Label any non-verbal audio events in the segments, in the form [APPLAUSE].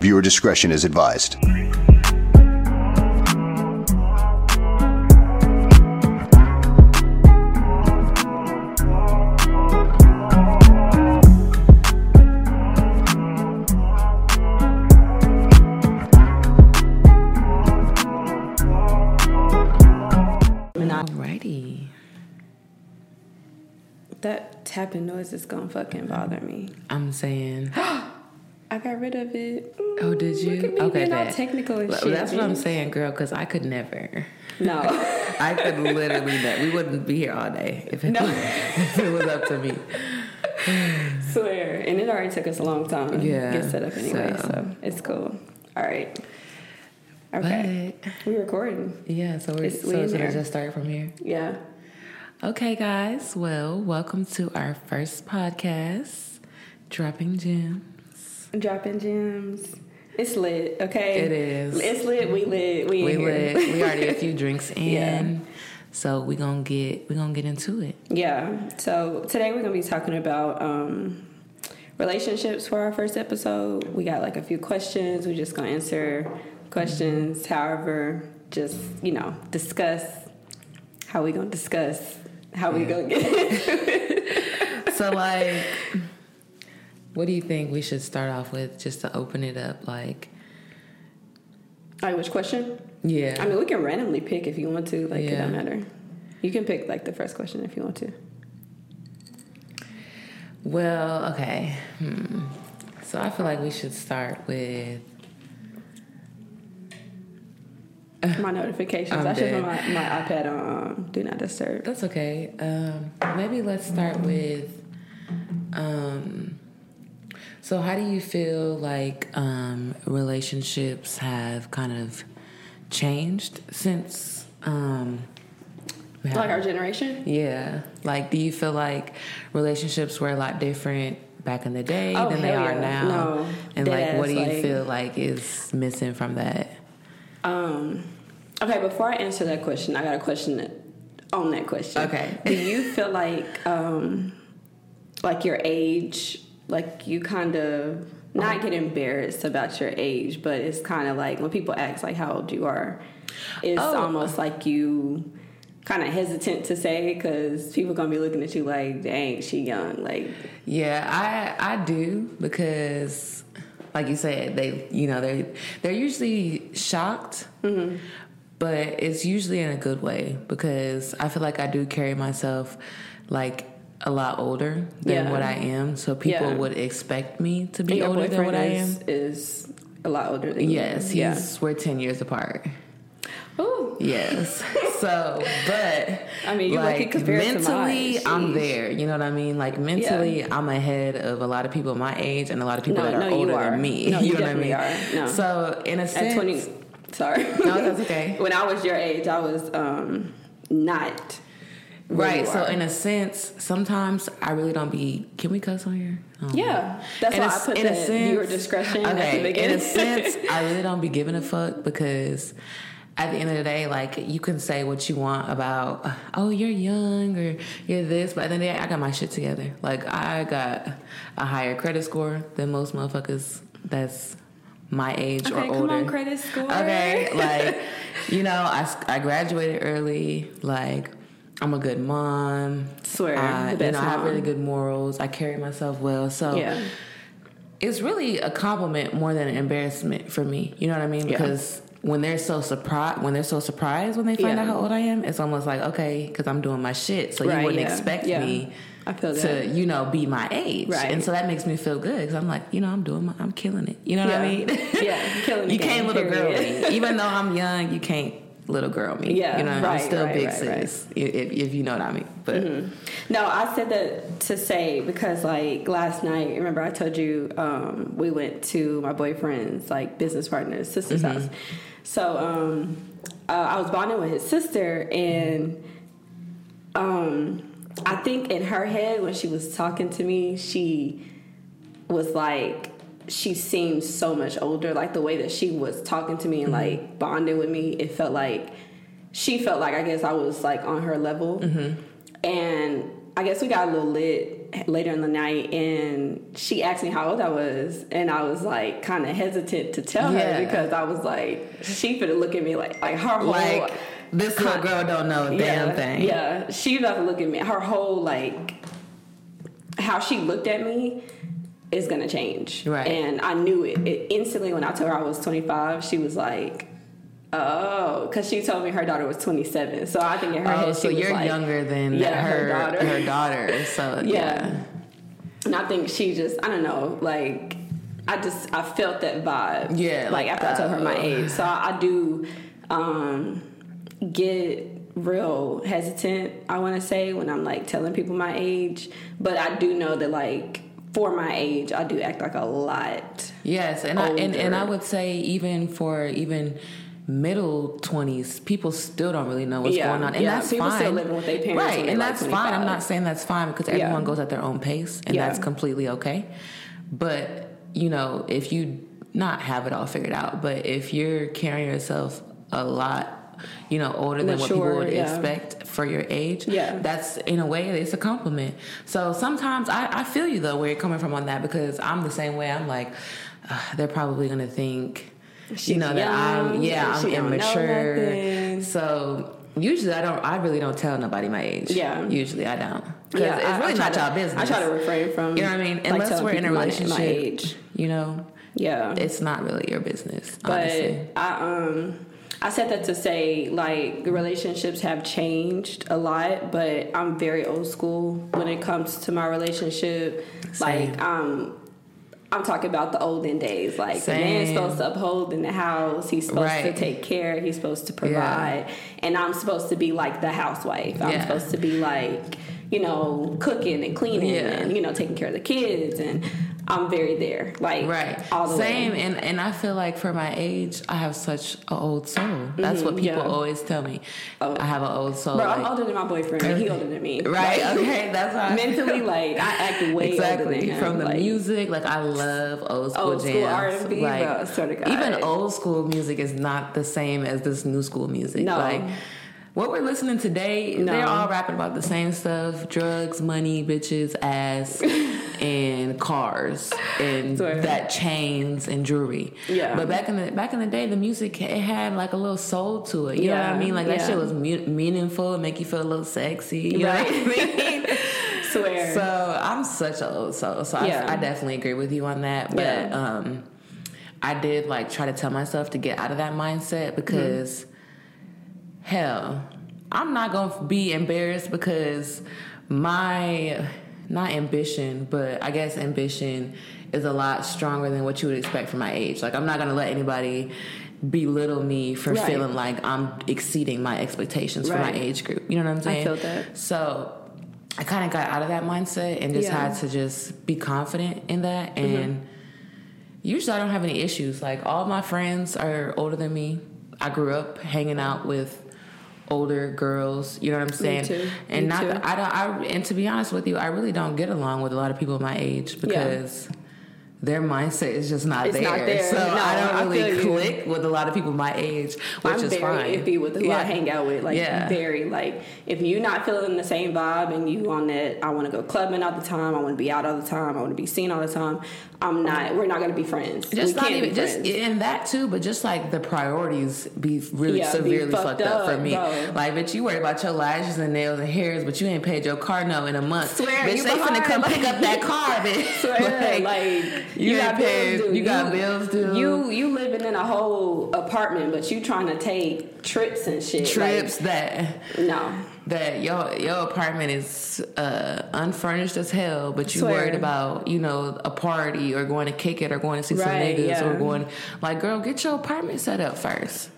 Viewer discretion is advised. Alrighty. That tapping noise is gonna fucking bother me. I'm saying. [GASPS] [GASPS] I got rid of it. Oh, did you? Look at me okay, being all technical and shit. That's what I'm saying, girl. Because I could never. No. [LAUGHS] I could literally. We wouldn't be here all day if it, No. [LAUGHS] if it was up to me. [LAUGHS] Swear. And it already took us a long time to get set up anyway, so- so, it's cool. All right. Okay. we're recording. Yeah, so we're It's- we so in should I just start from here? Yeah. Okay, guys. Well, welcome to our first podcast, Dropping Gems. Dropping gems. It's lit, okay? It is. It's lit, we lit, we, We lit. We already a few [LAUGHS] drinks in, Yeah. so we're gonna get we're gonna get into it. Yeah. So today we're gonna be talking about um, relationships for our first episode. We got like a few questions. We're just gonna answer questions. However, just you know, discuss how we gonna discuss how we gonna get. It. [LAUGHS] so like what do you think we should start off with just to open it up like like which question? yeah. I mean, we can randomly pick if you want to. Like, it Yeah. don't matter. You can pick like the first question if you want to. well, okay. Hmm. So I feel like we should start with My notifications. I'm I should put my, my iPad on um, do not disturb. that's okay. Um maybe let's start with um so how do you feel like um relationships have kind of changed since um Like our generation. Yeah. Like, do you feel like relationships were a lot different back in the day Oh, than they are yeah. now? No. And like, what do you like- feel like is missing from that? Um, okay, before I answer that question, I got a question that, on that question. Okay. Do you feel like, um, like your age, like you kind of not get embarrassed about your age, but it's kind of like when people ask like how old you are, it's Oh. almost like you kind of hesitant to say because people gonna be looking at you like, dang, she young, like. Yeah, I I do because, like you said, they you know they they're usually shocked, Mm-hmm. but it's usually in a good way because I feel like I do carry myself like a lot older than Yeah. what I am, so people Yeah. would expect me to be older than what I am. is, is a lot older than you. Yes, yeah. we're ten years apart. Oh Yes. [LAUGHS] So, but I mean, you lucky compared to mentally. I'm there. You know what I mean? Like mentally, I'm ahead of a lot of people my age and a lot of people No, that are no, older are. than me. No, [LAUGHS] you, you know what I mean? are. No. So, in a sense, At 20, sorry. No, that's okay. [LAUGHS] when I was your age, I was um, not. Right? So, are. in a sense, sometimes I really don't be. Can we cuss on here? Yeah, that's In why a- I put in a that sense- viewer discretion at the Okay, in a sense, [LAUGHS] I really don't be giving a fuck because at the end of the day, like you can say what you want about, oh, you're young or you're this, but at the end of the day, I got my shit together. Like I got a higher credit score than most motherfuckers that's my age okay, or come older. on, credit score. Okay, like [LAUGHS] you know, I, I graduated early. Like I'm a good mom. Swear, I, you know, I have really good morals. I carry myself well. So Yeah. it's really a compliment more than an embarrassment for me. You know what I mean? Yeah. Because when they're so surprised, when they're so surprised when they find Yeah. out how old I am, it's almost like okay, because I'm doing my shit, so Right, you wouldn't yeah. expect Yeah. me I feel to, you know, be my age, Right. and so that makes me feel good because I'm like, you know, I'm doing, my, I'm killing it. You know what I mean? Yeah, killing [LAUGHS] you can't little girl [LAUGHS] even though I'm young. You can't little girl me. Yeah, you know, I'm still right, big right, right. sis, If, if you know what I mean. But No, I said that to say because like last night, remember I told you um, we went to my boyfriend's like business partner's sister's Mm-hmm. house. So um, uh, I was bonding with his sister, and um, I think in her head when she was talking to me, she was like she seemed so much older. Like the way that she was talking to me and mm-hmm. like bonding with me, it felt like she felt like I guess I was like on her level, mm-hmm. and I guess we got a little lit. later in the night, and she asked me how old I was, and I was like kind of hesitant to tell Yeah. her because I was like, she finna look at me like like her whole Like this little con- girl don't know a damn thing. Yeah, she about to look at me. Her whole like how she looked at me is gonna change. Right. And I knew it. it instantly when I told her I was 25. She was like, "Oh," because she told me her daughter was 27. So I think in her Oh, head, so she was you're like, younger than Yeah, her, her daughter. Her daughter. So [LAUGHS] Yeah. yeah. And I think she just, I don't know, like, I just, I felt that vibe. Yeah, Like, like, after I told her my uh, age. So I, I do um, get real hesitant, I want to say, when I'm like telling people my age. But I do know that, like, for my age, I do act like a lot. Yes, and I and, and I would say even for even middle twenties, people still don't really know what's Yeah, going on, and yeah, that's people fine. still living with their parents right? And like, that's fine. I'm not saying that's fine because Yeah. everyone goes at their own pace, and Yeah. that's completely okay. But you know, if you not have it all figured out, but if you're carrying yourself a lot. You know, older than what people would yeah. expect for your age. Yeah. that's in a way it's a compliment. So sometimes I, I feel you though where you're coming from on that because I'm the same way. I'm like, uh, they're probably gonna think She's you know that I'm yeah I'm immature. So usually I don't I really don't tell nobody my age. Yeah. usually I don't because Yeah, it's really not to- y'all business. I try to refrain from, you know what I mean? like, Unless we're in a relationship, my age. you know, Yeah. it's not really your business. But honestly. I um I said that to say like the relationships have changed a lot, but I'm very old school when it comes to my relationship. Same. Like um I'm talking about the olden days. Like the man's supposed to uphold in the house. He's supposed to take care. He's supposed to provide. And I'm supposed to be like the housewife. I'm Yeah. supposed to be like, you know, cooking and cleaning Yeah. and, you know, taking care of the kids. And I'm very there. Like Right. all the Same. way. And and I feel like for my age, I have such an old soul. That's what Mhm, people yeah. always tell me. Oh. I have an old soul. Bro, like- I'm older than my boyfriend, and he older than me. [LAUGHS] Right. Like, Okay. That's how mentally, like I act way older exactly than him. from the like, music like i love old school Old school R&B, like bro, I swear even old school music is not the same as this new school music No. like what we're listening today No. they're all rapping about the same stuff drugs money bitches ass [LAUGHS] and cars and Swear. that chains and jewelry Yeah. but back in the back in the day the music it had like a little soul to it you know what i mean like that shit was mu- meaningful and make you feel a little sexy you Right. know what i mean [LAUGHS] swear. so I'm such a old soul. So Yeah. I, I definitely agree with you on that. But Yeah. um, I did like try to tell myself to get out of that mindset because hell, I'm not gonna be embarrassed because my not ambition, but I guess ambition is a lot stronger than what you would expect from my age. Like I'm not gonna let anybody belittle me for Right. feeling like I'm exceeding my expectations for my age group. You know what I'm saying? I feel that. So I kind of got out of that mindset and just Yeah. had to just be confident in that. Mm-hmm. And usually I don't have any issues. Like all my friends are older than me. I grew up hanging out with older girls. You know what I'm saying? And Me not too. that I don't. I and to be honest with you, I really don't get along with a lot of people my age because. Their mindset is just not there. not there. So No, I don't I really you. click with a lot of people my age, which I'm is very fine. iffy with who I hang out with. Like Yeah. very like if you're not feeling the same vibe and you on that I want to go clubbing all the time, I want to be out all the time, I want to be seen all the time. I'm not. We're not going to be friends. Just we not even just in that too, but just like the priorities be really Yeah, be severely fucked fucked up, for me. bro. Like, bitch, you worry about your lashes and nails and hairs, but you ain't paid your car note in a month. Swear, bitch, you they finna come like- pick up that car, [LAUGHS] bitch. Swear, [LAUGHS] like, you, got bills due. You got bills due. You you living in a whole apartment, but you trying to take trips and shit. trips that no. that your your apartment is uh, unfurnished as hell, but you worried about you know a party or going to kick it or going to see some niggas yeah. or going like girl get your apartment set up first.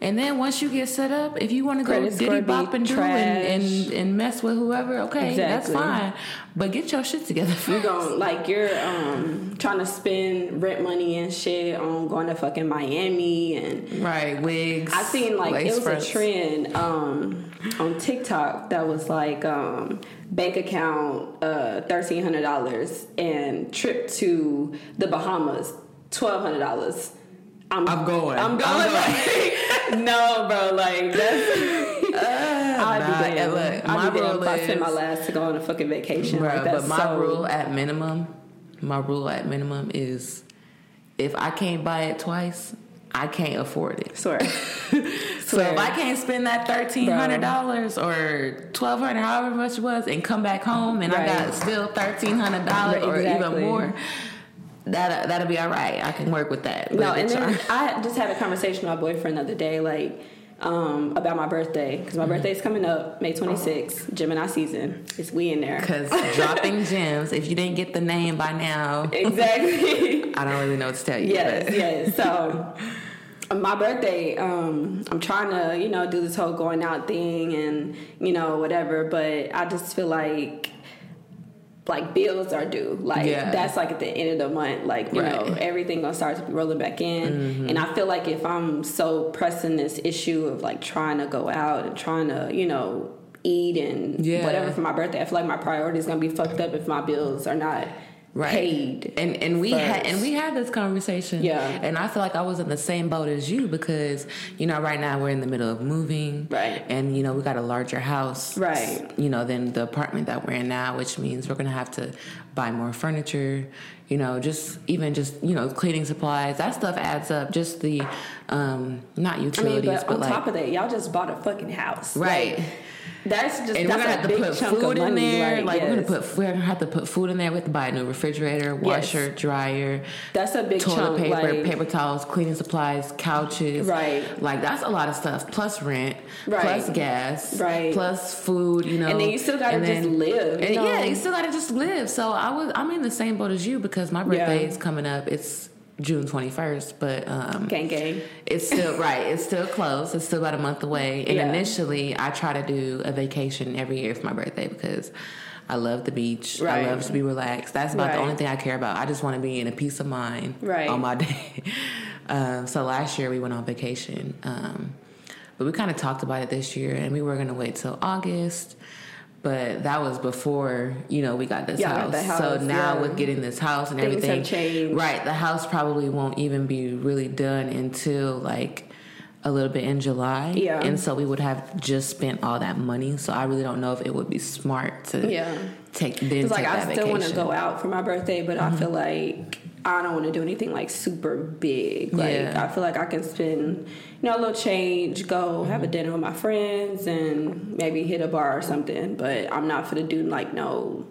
And then once you get set up, if you want to go diddy bop and do and, and, and mess with whoever, okay, that's fine. But get your shit together You first. gon' like you're um trying to spend rent money and shit on going to fucking Miami and Right, wigs. I seen like it was fronts. a trend um on TikTok that was like um bank account uh thirteen hundred dollars and trip to the Bahamas twelve hundred dollars. I'm, I'm going. I'm going. I'm Like, [LAUGHS] no, bro. Like that's. I'd nah, be and look, my I'd be rule if I spend my last to go on a fucking vacation. Bro, like, but my so, rule at minimum, my rule at minimum is if I can't buy it twice, I can't afford it. Swear. [LAUGHS] So if I can't spend that thirteen hundred dollars or twelve hundred, however much it was, and come back home and I got still thirteen hundred dollars Right, or even more, that that'll be all right. I can work with that. No, and then I just had a conversation with my boyfriend the other day, like um, about my birthday because my birthday's coming up May 26th, Gemini season. It's we in there. Because dropping [LAUGHS] gems, if you didn't get the name by now, Exactly. [LAUGHS] I don't really know what to tell you. yes, but- yes. So [LAUGHS] my birthday, um, I'm trying to, you know, do this whole going out thing and, you know, whatever, but I just feel like like bills are due. Like Yeah. that's like at the end of the month. Like, you know, Right. Mm-hmm. everything gonna start to be rolling back in. And I feel like if I'm so pressing this issue of like trying to go out and trying to, you know, eat and Yeah. whatever for my birthday, I feel like my priority is gonna be fucked up if my bills are not right. paid. And and we had and we had this conversation. Yeah. And I feel like I was in the same boat as you because you know right now we're in the middle of moving. Right. And you know we got a larger house. Right. You know than the apartment that we're in now, which means we're gonna have to buy more furniture. You know, just even just you know cleaning supplies. That stuff adds up. Just the um not I mean, utilities, but, on like top of that, y'all just bought a fucking house. Right. Like, that's just and that's we're gonna a have to put food in money. there. Like, we're gonna put we're gonna have to put food in there. We have to buy a new refrigerator, washer, dryer, That's a big toilet chunk, paper, like- paper towels, cleaning supplies, couches. Right. Like that's a lot of stuff. Plus rent. Right. Plus gas. Right. Plus food. You know. And then you still gotta and just live, you? Yeah, you still gotta just live. So I was I'm in the same boat as you because my birthday is coming up. It's June 21st, but um, gang gang. it's still right. It's still close. It's still about a month away. And Yeah. initially, I try to do a vacation every year for my birthday because I love the beach. Right. I love to be relaxed. That's about the only thing I care about. I just want to be in a peace of mind Right. on my [LAUGHS] day. um, so last year we went on vacation, um, but we kind of talked about it this year, and we were going to wait till August. But that was before you know we got this Y'all got house. So now yeah. with getting this house and Things everything, changed. right? The house probably won't even be really done until like a little bit in July. Yeah. And so we would have just spent all that money. So I really don't know if it would be smart to Yeah. take then take like I still want to. Mm-hmm. go out for my birthday, but I feel like I don't want to do anything like super big. Like Yeah. I feel like I can spend, you know, a little change, go have a Mm-hmm. dinner with my friends, and maybe hit a bar or something. But I'm not for to do like no.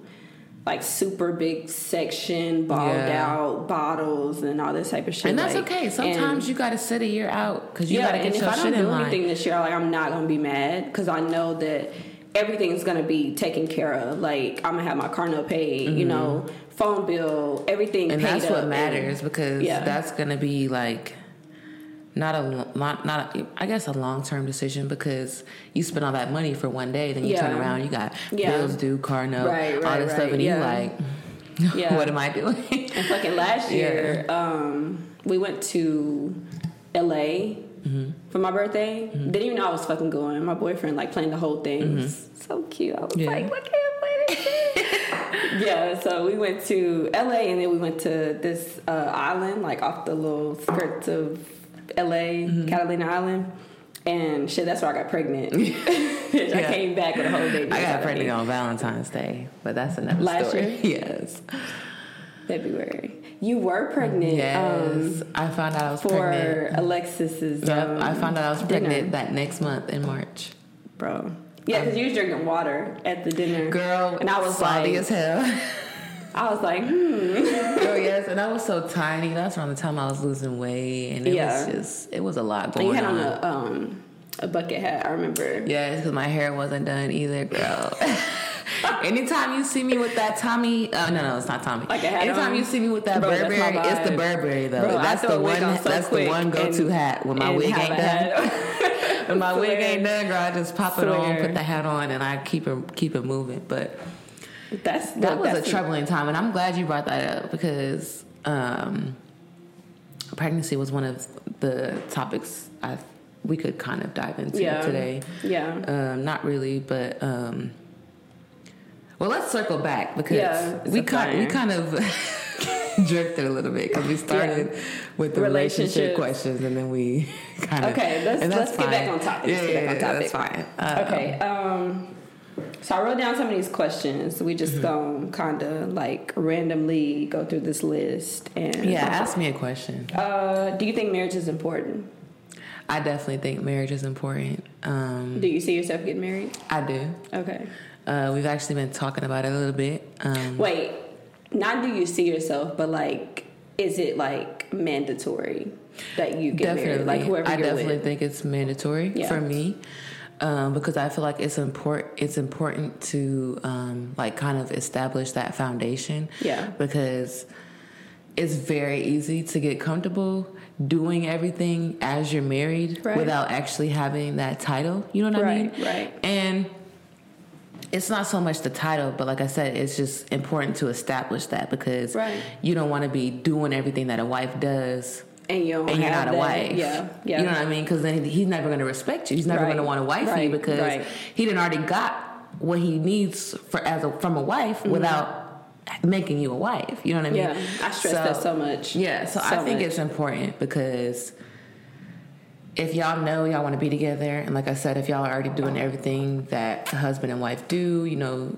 Like super big section, balled Yeah. out bottles and all this type of shit. And that's like- okay. Sometimes and- you got to sit a year out because you yeah, got to and get if your I don't in do line. anything this year, like I'm not gonna be mad because I know that everything's gonna be taken care of. Like I'm gonna have my car note paid, you know, phone bill, everything, Mm-hmm. and that's what and- matters because yeah. that's going to be like not a not not a, I guess a long term decision because you spend all that money for one day, then you turn Yeah. around, you got Yeah. bills due, car note, Right, all right, this stuff, and yeah. you like, [LAUGHS] Yeah. what am I doing? And fucking last [LAUGHS] year, um, we went to L.A. Mm-hmm. for my birthday. Didn't even know I was fucking going. My boyfriend like planned the whole thing. Was so cute. I was Mm-hmm. Like, what can I play this shit? [LAUGHS] yeah, so we went to L.A. and then we went to this uh, island, like off the little skirts of L.A., Mm-hmm. Catalina Island. And shit, that's where I got pregnant. Bitch, [LAUGHS] I came back with a whole baby. I got pregnant on Valentine's Day, but that's another Last story. year? [LAUGHS] Yes, February. You were pregnant. yes. Um, I found out I was for pregnant. Alexis's. Yep, um, I found out I was dinner. pregnant that next month in March. bro. Yeah, because you was drinking water at the dinner, Girl, And I was salty like- as hell. [LAUGHS] I was like, hmm. Girl, yes, and I was so tiny. That's around the time I was losing weight, and it Yeah. was just it was a lot And going you had on. on a um a bucket hat. I remember. Yes, because my hair wasn't done either, girl. [LAUGHS] [LAUGHS] Anytime you see me with that Tommy, uh, no, no, it's not Tommy. Like Anytime on? you see me with that Bro, Burberry, it's the. Burberry though. Bro, that's the one. on so that's the one go-to and- hat when my wig ain't done. [LAUGHS] when my wig ain't done, girl, I just pop it on, put the hat on, and I keep it keep it moving. But That's that was that's a troubling time, and I'm glad you brought that up because um, pregnancy was one of the topics I we could kind of dive into Yeah. today. Yeah. Um, not really, but um, well, let's circle back because Yeah, we kind we kind of [LAUGHS] drifted a little bit because we started Yeah. with the relationship questions and then we [LAUGHS] kind of Okay, let's- let's get back on topic. Yeah, Let's get back yeah, yeah, that's fine. Uh, Okay. Um, so I wrote down some of these questions. We Mm-hmm. just gonna kind of like randomly go through this list and yeah, ask me a question. Uh, do you think marriage is important? I definitely think marriage is important. Um, Do you see yourself getting married? I do. Okay. Uh, we've actually been talking about it a little bit. Um, Wait, not do you see yourself, but like, is it like mandatory that you get definitely, married? Like whoever I definitely with. think it's mandatory Yeah. for me um, because I feel like it's important. It's important to um, like kind of establish that foundation. Yeah. because it's very easy to get comfortable doing everything as you're married Right. without actually having that title. You know what I mean? Right, right. And it's not so much the title, but like I said, it's just important to establish that because Right. you don't want to be doing everything that a wife does And you and you're not a wife. Yeah, yeah. You know what I mean? Because then he's never going to respect you. He's never Right, going to want to wife you because right. he didn't already got what he needs for as a, from a wife without making you a wife. You know what I mean? Mm-hmm. Yeah, I stress that so much. Yeah, so, I think much. it's important because if y'all know y'all want to be together, and like I said, if y'all are already doing everything that a husband and wife do, you know,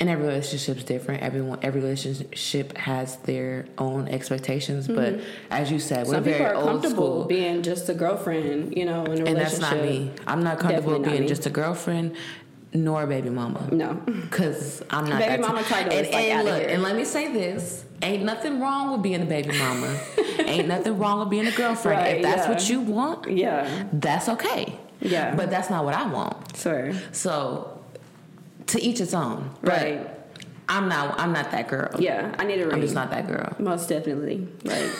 and every relationship's different. Everyone, every relationship has their own expectations. But as you said, we're Mm-hmm. Some people very are old comfortable school, being just a girlfriend, you know, in a relationship. and that's not me. I'm not comfortable Definitely being me. just a girlfriend nor a baby mama. No. Cause I'm not Baby that mama title and, like, and look, and let me say this: ain't nothing wrong with being a baby mama. [LAUGHS] ain't nothing wrong with being a girlfriend. Right, if that's yeah. what you want, Yeah. that's okay. Yeah. But that's not what I want. Sure. So, to each its own. But Right. I'm not. I'm not that girl. Yeah. I need a ring. I'm just not that girl. Most definitely. Like,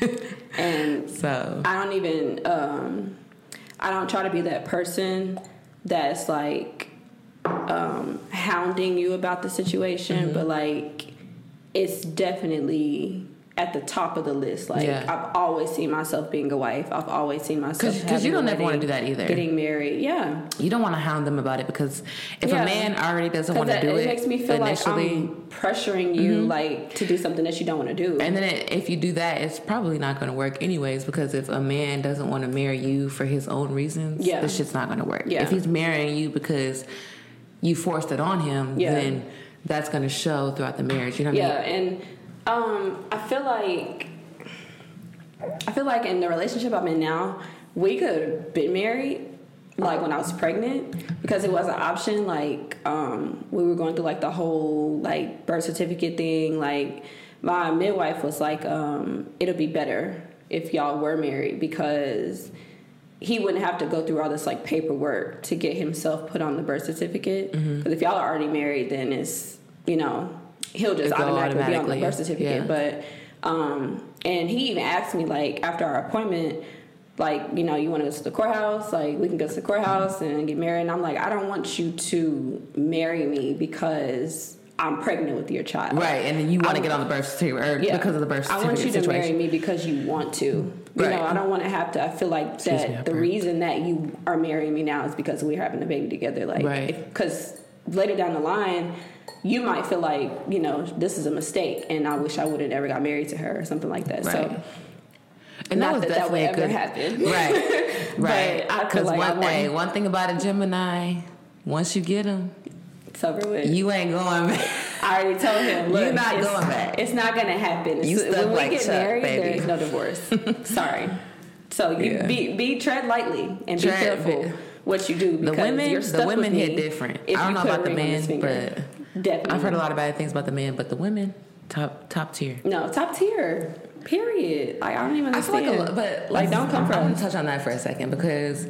[LAUGHS] and So I don't even um I don't try to be that person that's like um hounding you about the situation, Mm-hmm. but like it's definitely at the top of the list. Like Yeah. I've always seen myself being a wife. I've always seen myself 'Cause- 'cause you don't ever wanna do that either. Getting married, yeah. you don't want to hound them about it because if Yeah. a man already doesn't want to do it, it makes me feel initially, Mm-hmm. like I'm pressuring you like to do something that you don't want to do. And then it, if you do that, it's probably not going to work anyways. Because if a man doesn't want to marry you for his own reasons, Yeah. the shit's not going to work. Yeah. If he's marrying you because you forced it on him, Yeah. then that's going to show throughout the marriage. You know what Yeah, I mean? and um, I feel like I feel like in the relationship I'm in now, we could have been married like when I was pregnant because it was an option. Like um, we were going through like the whole like birth certificate thing. Like my midwife was like, um, it'll be better if y'all were married because he wouldn't have to go through all this like paperwork to get himself put on the birth certificate. Mm-hmm. Because if y'all are already married, then it's you know he'll just It'll automatically, be on the birth certificate. yeah. But um, and he even asked me like after our appointment. Like you know, you want to go to the courthouse? Like we can go to the courthouse and get married. And I'm like, I don't want you to marry me because I'm pregnant with your child. Right, and then you want to get on the birth certificate or yeah. because of the birth I want you to marry me because you want to. You Right. know, I don't want to have to. I feel like Excuse that me, the reason that you are marrying me now is because we're having a baby together. Like, Right. Because later down the line, you might feel like you know this is a mistake, and I wish I would have never got married to her or something like that. Right. So. And Not that was that that would ever good, happen. [LAUGHS] Right, [LAUGHS] right. Because like one thing, one thing about a Gemini, once you get them, You ain't going back. I already told him, [LAUGHS] look, You're not going back. It's not gonna happen. You stuck when we like get Chuck, married, baby. there's no divorce. [LAUGHS] Sorry. So you Yeah. be be tread lightly and be Tread- careful what you do The because women, you're the women with hit different. I don't know about the ring on his men, but definitely. I've heard a lot of bad things about the men. But the women, top top tier. No, top tier. Period. Like I don't even I feel like a but like don't come from. I'm gonna touch on that for a second because,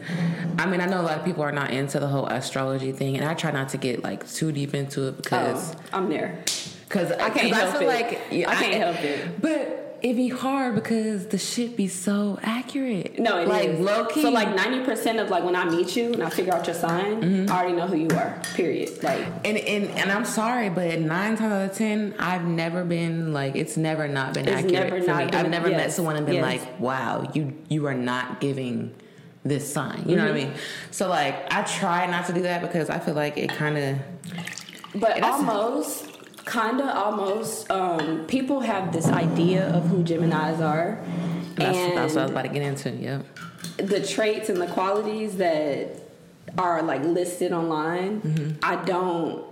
I mean, I know a lot of people are not into the whole astrology thing, and I try not to get like too deep into it because Oh, I'm there. Cause I can't cause I feel it. like yeah, I can't help it. But it be hard because the shit be so accurate. No, it like is. low key. So like ninety percent of like when I meet you and I figure out your sign, Mm-hmm. I already know who you are. Period. Like and, and and I'm sorry, but nine times out of ten, I've never been like it's never not been It's accurate never for not me. been- I've never met someone and been yes. like, "Wow, you you are not giving this sign." You know what I Mm-hmm. mean? So like, I try not to do that because I feel like it kind of But almost, Kinda, almost. Um, people have this idea of who Gemini's are, That's, and that's what I was about to get into. Yep. the traits and the qualities that are like listed online. Mm-hmm. I don't.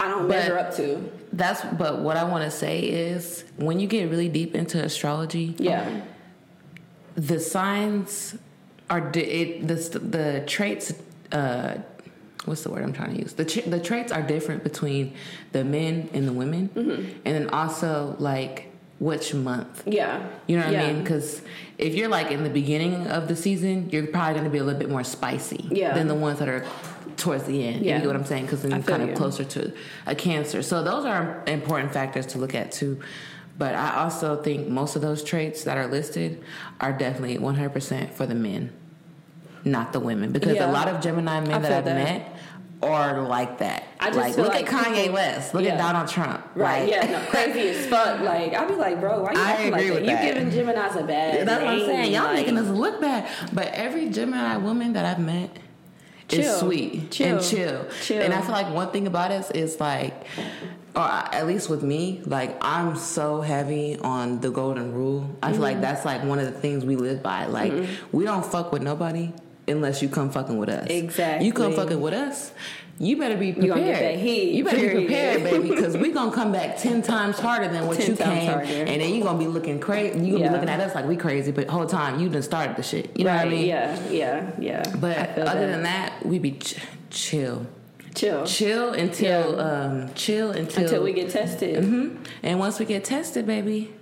I don't But- measure up to. That's but what I want to say is when you get really deep into astrology, Yeah. the signs are it the the traits uh what's the word I'm trying to use the the traits are different between the men and the women mm-hmm. and then also like which month Yeah. you know what Yeah. I mean because if you're like in the beginning of the season you're probably going to be a little bit more spicy Yeah. than the ones that are towards the end Yeah. you get what I'm saying because then you're kind of you. closer to a cancer so those are important factors to look at too but I also think most of those traits that are listed are definitely 100% for the men, not the women. Because Yeah. a lot of Gemini I men that I've that. met are like that. I just like, look like at Kanye people- West. Look Yeah. at Donald Trump. Right, Like- yeah, no, [LAUGHS] crazy as fuck. Like, I'd be like, bro, why you I like that? with You that. giving Gemini's a bad That's what I'm saying. Y'all like- making us look bad. But every Gemini woman that I've met is Chill. sweet Chill. and chill. Chill. And I feel like one thing about us is like, or at least with me, like I'm so heavy on the golden rule. I feel Mm-hmm. like that's like one of the things we live by. Like we don't fuck with nobody unless you come fucking with us. Exactly. You come fucking with us. You better be prepared. You that You better period. be prepared, baby, because we're [LAUGHS] gonna come back ten times harder than what 10 you came, harder. and then you're gonna be looking crazy. You gonna Yeah. be looking at us like we crazy, but whole time you done started the shit. You know right, what I mean? Yeah, yeah, yeah. But other than that, we be ch- chill, chill. chill until Yeah. um, chill until Until we get tested. hmm And once we get tested, baby,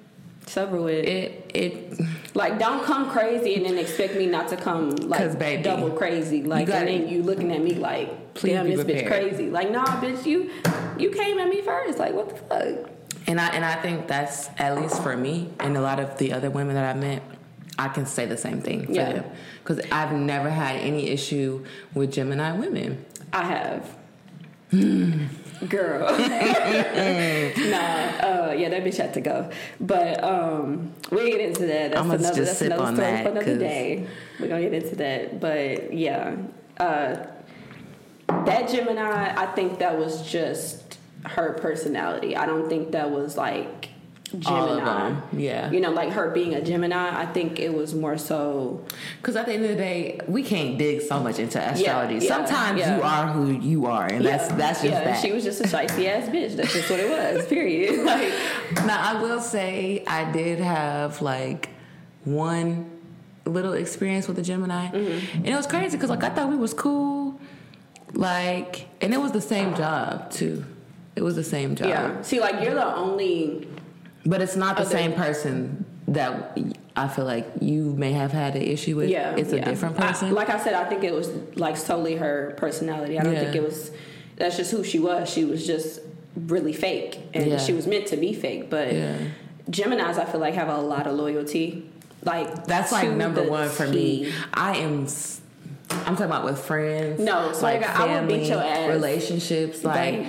Sober with it it Like, don't come crazy and then expect me not to come like baby, double crazy. Like, and then you looking at me like, Please damn, this bitch prepared. crazy. Like, nah, bitch, you you came at me first. Like, what the fuck? and I and I think that's at least for me and a lot of the other women that I met. I can say the same thing for Yeah. them because I've never had any issue with Gemini women. I have. Hmm. Girl. [LAUGHS] nah, uh, yeah, that bitch had to go. But um we'll get into that. That's I'ma another just that's sip another on story that, for another day. We're gonna get into that. But yeah. Uh that Gemini, I think that was just her personality. I don't think that was like Gemini. yeah. You know, like her being a Gemini, I think it was more so Because at the end of the day, we can't dig so much into astrology. yeah, Sometimes yeah. you are who you are, and that's that's just that. She was just a shicey ass bitch. That's just what it was. [LAUGHS] Period. [LAUGHS] Like Now I will say I did have like one little experience with the Gemini, Mm-hmm. and it was crazy because like I thought we was cool, like, and it was the same job too. It was the same job, Yeah. See, like you're the only. But it's not the Other- same person that I feel like you may have had an issue with. Yeah. it's a yeah. different I- person. like I said, I think it was like solely her personality. I don't Yeah. think it was. That's just who she was. She was just really fake, and Yeah. she was meant to be fake. But. Gemini's, I feel like, have a lot of loyalty. Like That's like number one for me. I am. I'm talking about with friends. No, to like God, I would beat your ass. relationships. Like, Like-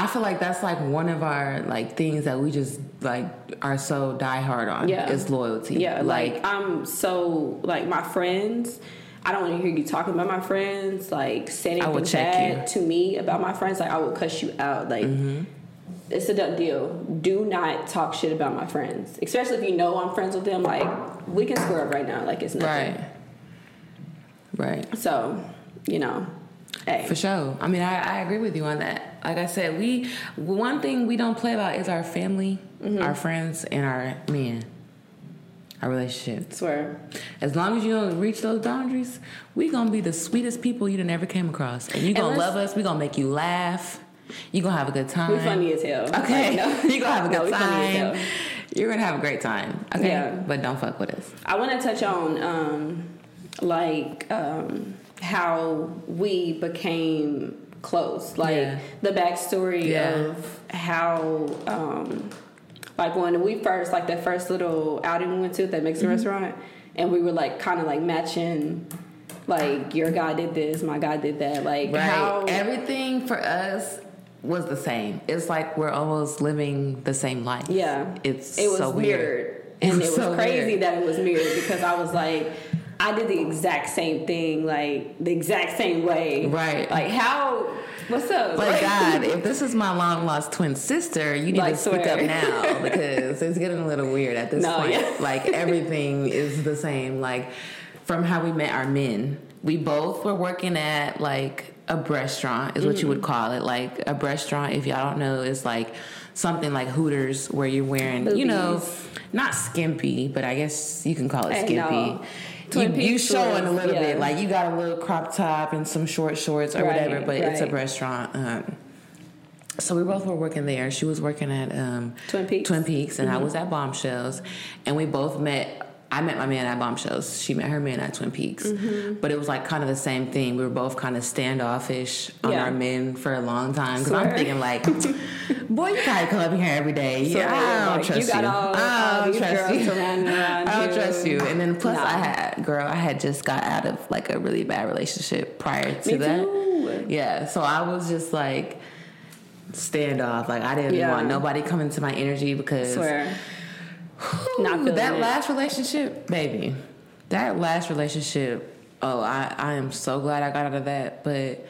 I feel like that's like one of our like things that we just like are so die hard on. Yeah. is loyalty. Yeah, like, like, I'm so like my friends. I don't want to hear you talking about my friends. Like saying anything bad you. to me about my friends. Like I will cuss you out. Like Mm-hmm. it's a done deal. Do not talk shit about my friends, especially if you know I'm friends with them. Like we can square up right now. Like it's nothing. right, right. So you know, hey, For sure. I mean, I, I agree with you on that. Like I said, we one thing we don't play about is our family, Mm-hmm. our friends, and our men, our relationships. swear. As long as you don't reach those boundaries, we gonna be the sweetest people you done ever came across, and you gonna love us. We gonna make you laugh. You gonna have a good time. We funny as hell. [LAUGHS] Okay, Like, no. [LAUGHS] you gonna have a No, good we funny as time. You're gonna have a great time. Okay, Yeah. but don't fuck with us. I want to touch on um, like um, how we became close, like Yeah. the backstory Yeah. of how, um, like when we first, like that first little outing we went to at that Mexican restaurant, and we were like kind of like matching, like your guy did this, my guy did that, like Right. how Everything for us was the same. It's like we're almost living the same life. Yeah, It's it was so weird. mirrored, and It was, so crazy weird. that it was mirrored because I was like, I did the exact same thing, like the exact same way. Right. Like how What's up? Like God, [LAUGHS] if this is my long lost twin sister, you need Like, to speak swear. up now [LAUGHS] because it's getting a little weird at this No, point. yeah. [LAUGHS] Like everything is the same. Like from how we met our men, we both were working at like a restaurant, is what you would Mm-hmm. call it. Like a restaurant, if y'all don't know, is like something like Hooters where you're wearing, you know, not skimpy, but I guess you can call it skimpy. Twin You, you showing a little bit, like you got a little crop top and some short shorts or Right, whatever, but it's a restaurant. Um, so we both were working there. She was working at um, Twin Peaks. Twin Peaks, and I was at Bombshells, and we both met. I met my man at Bombshells. She met her man at Twin Peaks, Mm-hmm. but it was like kind of the same thing. We were both kind of standoffish on Yeah. our men for a long time because I'm thinking like, [LAUGHS] boy, you gotta come up here every day. So, Yeah, I don't like, trust you got you. all, I don't trust you. [LAUGHS] I don't you. trust you. And then plus, Nah. I had girl, I had just got out of like a really bad relationship prior to Me that. too. Yeah, so I was just like standoff. Like I didn't Yeah. want nobody coming to my energy because Swear. Not that it. last relationship, baby. That last relationship. Oh, I I am so glad I got out of that, but.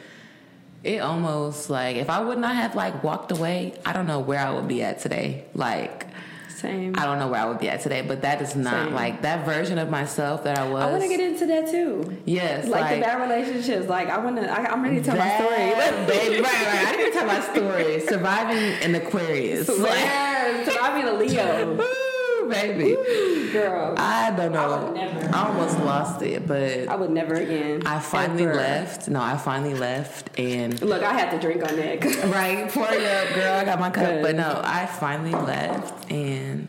It almost like if I would not have like walked away, I don't know where I would be at today. Like Same. I don't know where I would be at today, but that is not Same. like that version of myself that I was. I want to get into that too. Yes, Like, like, the bad relationships. Like I want to. I'm ready to tell my story. Baby, right, right. I didn't tell my story. [LAUGHS] Surviving an Aquarius. I be a Leo, [LAUGHS] [LAUGHS] Baby. girl. I don't know. I. I almost lost it, but I would never again. I finally Ever. left. No, I finally left, and Look, I had to drink on that. [LAUGHS] right, pour it up, girl. I got my cup, Good. but no, I finally left, and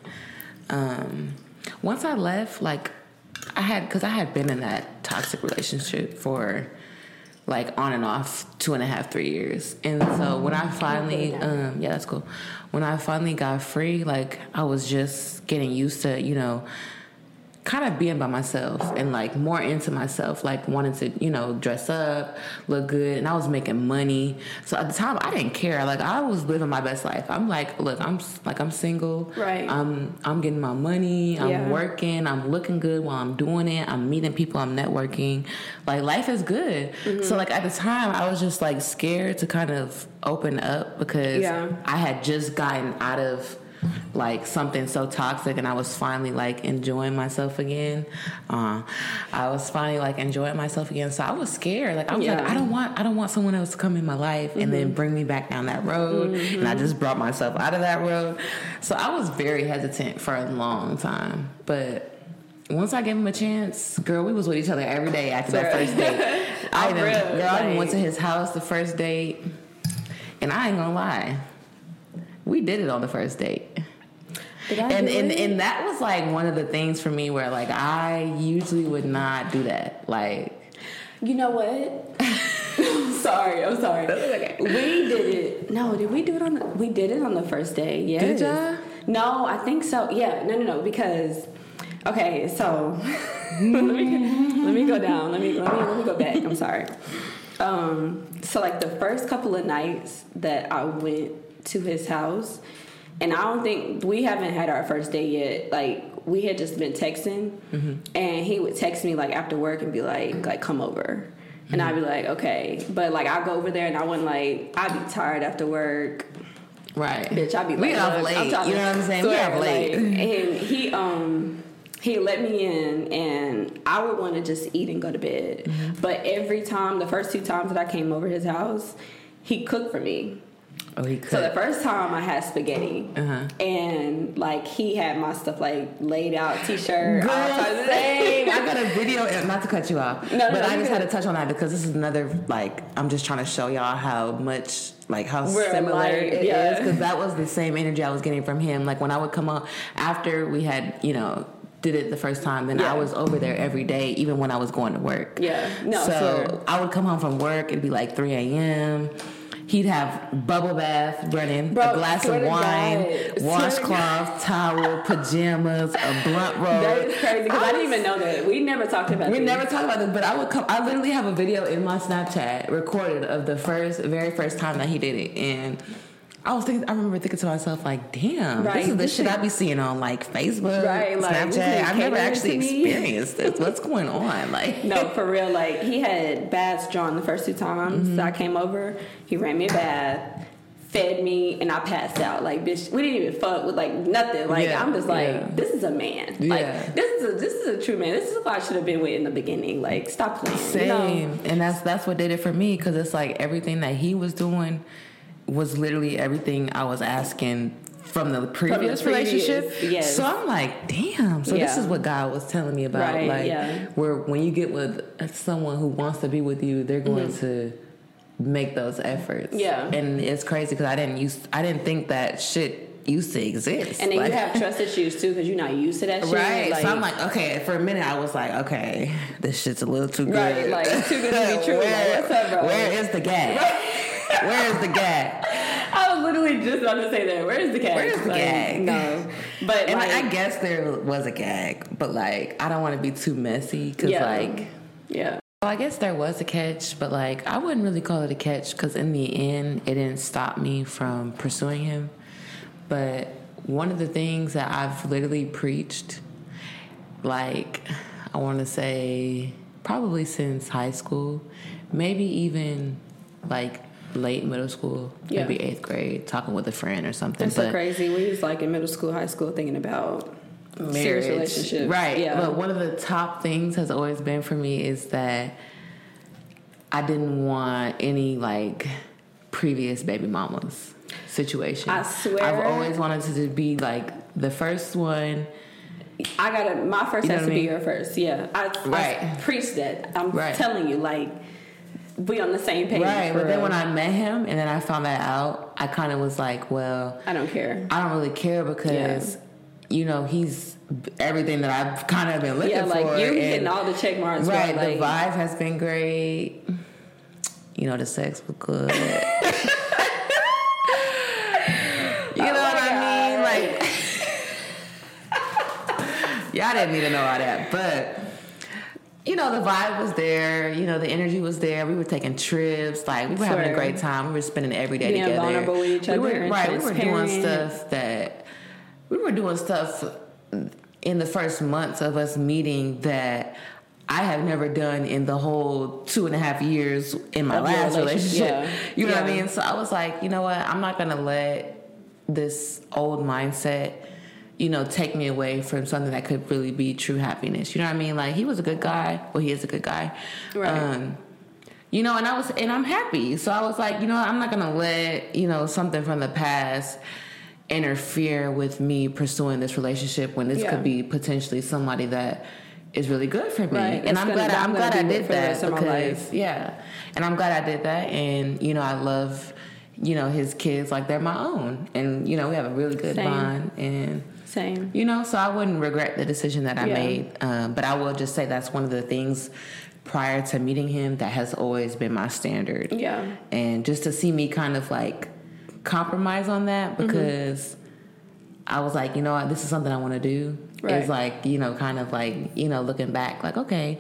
um, once I left, like I had, because I had been in that toxic relationship for like on and off two and a half, three years, and so when I finally, um, yeah, that's cool. When I finally got free, like I was just getting used to, you know kind of being by myself and like more into myself, like wanting to, you know, dress up, look good, and I was making money. So at the time, I didn't care. Like I was living my best life. I'm like, look, I'm like I'm single. Right. I'm I'm getting my money. I'm Yeah. working. I'm looking good while I'm doing it. I'm meeting people. I'm networking. Like life is good. Mm-hmm. So like at the time, I was just like scared to kind of open up because Yeah. I had just gotten out of like something so toxic and I was finally like enjoying myself again. Uh, I was finally like enjoying myself again. So I was scared. Like I was like, Yeah. Mm-hmm. I don't want I don't want someone else to come in my life and then bring me back down that road. And I just brought myself out of that road. So I was very hesitant for a long time. But once I gave him a chance, girl, we was with each other every day after that first date. [LAUGHS] I even, girl, I even went to his house the first date, and I ain't gonna lie, we did it on the first date Did and and, and that was like one of the things for me where like I usually would not do that. Like You know what? I'm [LAUGHS] sorry. I'm sorry. okay. We did it. No, did we do it on? The, we did it on the first day. Yes. y'all? No, I think so. Yeah. No, no, no. Because okay, so [LAUGHS] let me let me go down. Let me let me let me go back. I'm sorry. Um. So like the first couple of nights that I went to his house, and I don't think we haven't had our first date yet. Like we had just been texting, and he would text me like after work and be like, like come over. And I'd be like, okay, but like I go over there and I wouldn't like I'd be tired after work, right, bitch. I'd be we like, off look, late. I'm You know what I'm saying? We off late. like, and he um he let me in and I would want to just eat and go to bed. Mm-hmm. But every time, the first two times that I came over his house, he cooked for me. Oh, he could. So the first time I had spaghetti, Uh-huh. and like he had my stuff like laid out, t-shirt, Girl, all types of same. I got a video, not to cut you off, No, no, but I you just had to touch on that because this is another like I'm just trying to show y'all how much like how We're similar alike, it is yeah. because that was the same energy I was getting from him. Like when I would come up after we had you know did it the first time, then Yeah. I was over there every day, even when I was going to work. Yeah, no, so sure. I would come home from work. It'd be like 3 a.m. He'd have bubble bath running, Bro, a glass of wine. Washcloth, towel, pajamas, a blunt [LAUGHS] roll. That is crazy because I, didn't even know that. We never talked about. That. We this. never talked about this, but I would come. I literally have a video in my Snapchat recorded of the first, very first time that he did it, and I was thinking, I remember thinking to myself, like, damn, Right, this is the shit I be seeing on like Facebook, Right, like, Snapchat. I've never actually experienced this. What's going on? [LAUGHS] Like, No, for real. Like he had baths drawn the first two times Mm-hmm. that I came over. He ran me a bath, fed me, and I passed out. Like bitch, we didn't even fuck with like nothing. Like Yeah, I'm just like, yeah. this is a man. Yeah. Like this is a this is a true man. This is who I should have been with in the beginning. Like stop playing. Same, You know? and that's that's what did it for me because it's like everything that he was doing was literally everything I was asking from the previous, previous, relationship. yes. So I'm like, damn. So this is what God was telling me about, Right, like, yeah. where when you get with someone who wants to be with you, they're going to make those efforts. Mm-hmm. Yeah. and it's crazy because I didn't use I didn't think that shit used to exist. And then Like- you have trust issues [LAUGHS] too because you're not used to that shit. Right, so I'm like, okay. For a minute, I was like, okay, this shit's a little too good. Right, like, too good to be [LAUGHS] true. Like, what's up, bro? Where is the gag? Where is the gag? I was literally just about to say that. Where's the gag? Where's the Like, gag? No, but And like, I guess there was a gag, but like, I don't want to be too messy because yeah, like. yeah, Well, I guess there was a catch, but like I wouldn't really call it a catch because in the end, it didn't stop me from pursuing him. But one of the things that I've literally preached, like I want to say, probably since high school, maybe even like late middle school, Yeah. maybe eighth grade, talking with a friend or something. It's so crazy. We was like in middle school, high school, thinking about serious relationships. Right. Yeah. But one of the top things has always been for me is that I didn't want any like previous baby mamas situation. I swear. I've always wanted to be like the first one. I gotta. My first You know has to I be your first. Yeah. I, I Right. preach that. I'm Right. telling you, like, we on the same page. Right. for But then when I met him and then I found that out, I kind of was like, well, I don't care. I don't really care because, you know, he's everything that I've kind of been looking Yeah, like for. you and- hitting all the check marks. Right, Like, the vibe has been great. You know, the sex was good. [LAUGHS] you know what I mean? Like, [LAUGHS] [LAUGHS] y'all didn't need to know all that, but you know, the vibe was there. You know, the energy was there. We were taking trips. Like, we were having a great time. We were spending every day Being together. vulnerable with each we other were, right. We were doing stuff that we were doing stuff in the first months of us meeting that I have never done in the whole two and a half years in my Of last relationship, yeah. [LAUGHS] You know what I mean? So I was like, you know what? I'm not gonna let this old mindset, you know, take me away from something that could really be true happiness. You know what I mean? Like he was a good guy. Well, he is a good guy. Right. Um, you know, and I was, and I'm happy. So I was like, you know, I'm not gonna let you know something from the past interfere with me pursuing this relationship when this Yeah. could be potentially somebody that is really good for me. Right. And It's I'm gonna- glad I'm I'm glad I did that rest of my because yeah, and I'm glad I did that. And you know, I love you know his kids like they're my own, and you know we have a really good Same. bond and. Same. You know, so I wouldn't regret the decision that I Yeah. made. Um, but I will just say that's one of the things prior to meeting him that has always been my standard. Yeah. And just to see me kind of like compromise on that Mm-hmm. because I was like, you know what, this is something I want to do. Right. It's like, you know, kind of like, you know, looking back, like, okay,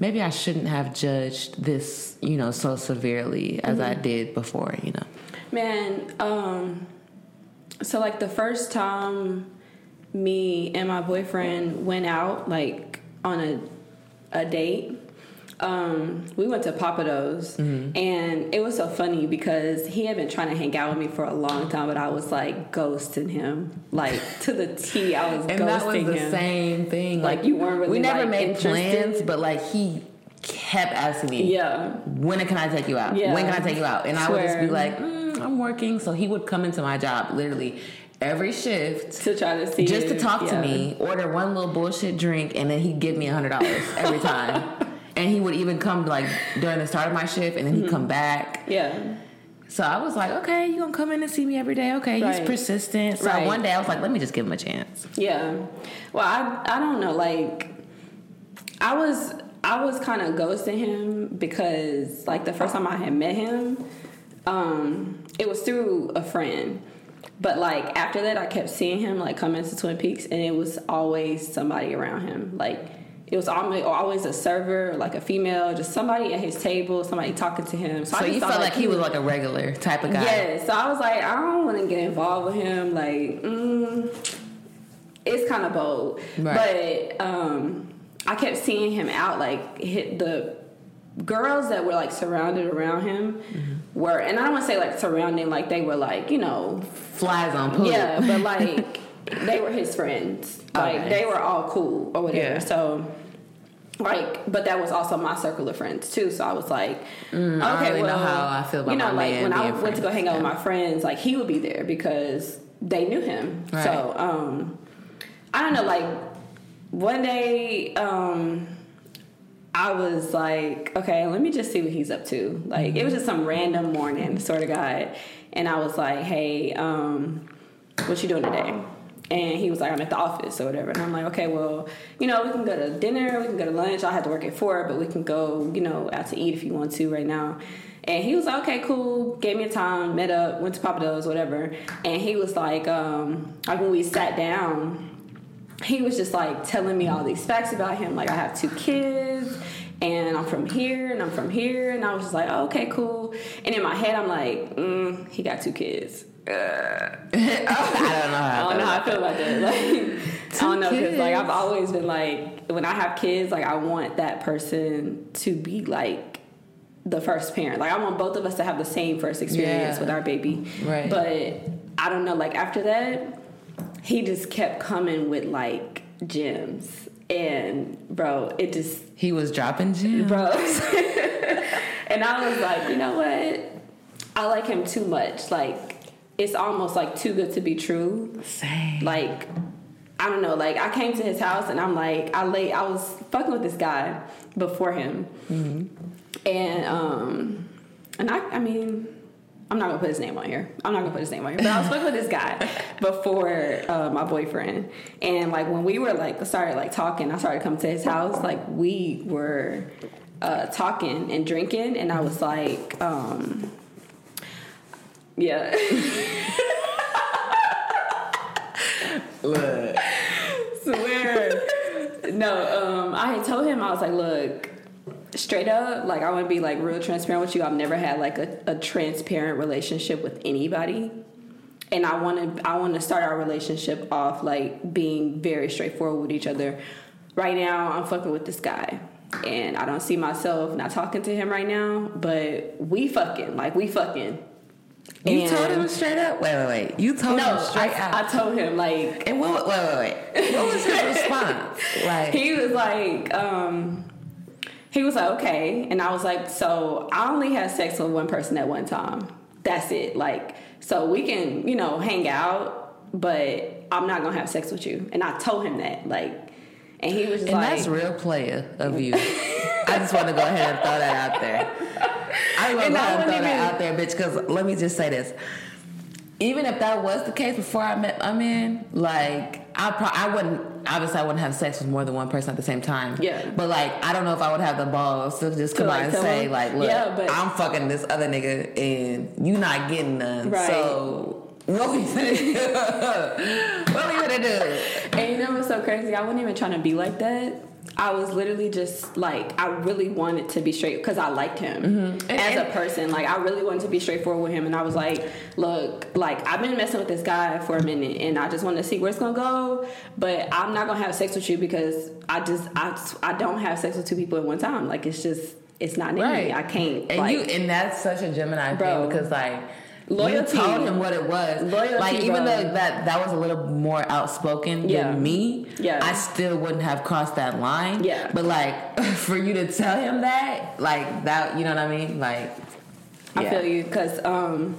maybe I shouldn't have judged this, you know, so severely as I Mm-hmm. did before, you know. Man, um, so like the first time me and my boyfriend went out, like on a a date, um, we went to Pappadeaux, Mm-hmm. and it was so funny because he had been trying to hang out with me for a long time, but I was like ghosting him, like to the T. I was And ghosting that was the him. same thing. Like, you weren't really, We never like, made interested? plans, but like he kept asking me, Yeah, when can I take you out? Yeah. When can I take you out? And I would just be like, mm, I'm working. So he would come into my job literally every shift to try to see just to talk to me, order one little bullshit drink, and then he'd give me a hundred dollars every [LAUGHS] time. and he would even come like during the start of my shift, and then he'd Mm-hmm. come back. Yeah, So I was like, okay, you gonna come in and see me every day? Okay, Right. he's persistent. So Right. one day I was like, let me just give him a chance. Yeah. Well, I I don't know. Like, I was I was kind of ghosting him because like the first time I had met him, um, it was through a friend. But like after that, I kept seeing him like come into Twin Peaks, and it was always somebody around him. Like it was always, always a server, like a female, just somebody at his table, somebody talking to him. So, I you felt like he was like a regular type of guy. Yeah, so I was like, I don't want to get involved with him. Like, mm, it's kind of bold. Right. But um, I kept seeing him out, like, hit the girls that were like surrounded around him Mm-hmm. were, and I don't want to say like surrounding, like they were like, you know, Flies on poop. yeah, but [LAUGHS] like they were his friends. Like Okay. they were all cool or whatever. Yeah. So like but that was also my circle of friends too. So I was like, okay, I really know well, how I feel about you know, like when I went to go hang out with my friends, like he would be there because they knew him. Right. So um I don't know, like one day um I was like, okay, let me just see what he's up to. Like, it was just some random morning, sort of guy. And I was like, hey, um, what you doing today? And he was like, I'm at the office or whatever. And I'm like, okay, well, you know, we can go to dinner, we can go to lunch. I have to work at four, but we can go, you know, out to eat if you want to right now. And he was like, okay, cool. Gave me a time, met up, went to Pappadeaux's, whatever. And he was like, um, like when we sat down, he was just like telling me all these facts about him. Like I have two kids, and I'm from here, and I'm from here, and I was just like, oh, okay, cool. And in my head, I'm like, mm, he got two kids. Uh, [LAUGHS] I don't know how I don't know how I feel about that. Like, I don't know because like. I've always been like, when I have kids, like I want that person to be like the first parent. Like I want both of us to have the same first experience Yeah. with our baby. Right. But I don't know. Like after that, he just kept coming with like gems, and bro, it just He was dropping gems. bro. [LAUGHS] and I was like, you know what? I like him too much. Like it's almost like too good to be true. Same. Like I don't know. Like I came to his house and I'm like, I lay. I was fucking with this guy before him, and um, and I, I mean. I'm not gonna put his name on here. I'm not gonna put his name on here. But I was fucking with this guy [LAUGHS] before uh, my boyfriend, and like when we were like started like talking, I started coming to his house. Like we were uh, talking and drinking, and I was like, um, yeah. [LAUGHS] Look. swear. no, um, I had told him I was like, look, straight up, like I want to be like real transparent with you. I've never had like a, a transparent relationship with anybody, and I want to I want to start our relationship off like being very straightforward with each other. Right now, I'm fucking with this guy. And I don't see myself not talking to him right now, but we fucking like we fucking. You And- told him straight up. Wait, wait, wait. You told no, him straight I, out. I told him like and what? Wait, wait, wait. What was his [LAUGHS] response? Like, he was like, um, he was like, okay, and I was like, so I only had sex with one person at one time. That's it. Like, so we can, you know, hang out, but I'm not gonna have sex with you. And I told him that, like, and he was just and like, that's real player of you. I just want to go ahead and throw that out there. I'm gonna go ahead and throw wouldn't that out there, bitch. Because let me just say this: even if that was the case before I met man, like I, pro- I wouldn't. Obviously, I wouldn't have sex with more than one person at the same time. Yeah. But like, I don't know if I would have the balls to just come To, out like, and say, him? like, look, Yeah, but- I'm fucking this other nigga, and you not getting none. Right. So what we finna do? [LAUGHS] what we finna do? And you know what's so crazy? I wasn't even trying to be like that. I was literally just like, I really wanted to be straight because I liked him Mm-hmm. And- as a person. Like, I really wanted to be straightforward with him. And I was like, look, like, I've been messing with this guy for a minute and I just want to see where it's going to go. But I'm not going to have sex with you because I just, I, I don't have sex with two people at one time. Like, it's just, it's not in me. I can't. And like, you and that's such a Gemini Bro. thing because like Loyalty. you told him what it was. Loyalty, like even bro. though that that was a little more outspoken Yeah. than me, Yeah. I still wouldn't have crossed that line. Yeah. But like [LAUGHS] for you to tell him that, like that, you know what I mean? Like I feel you because um,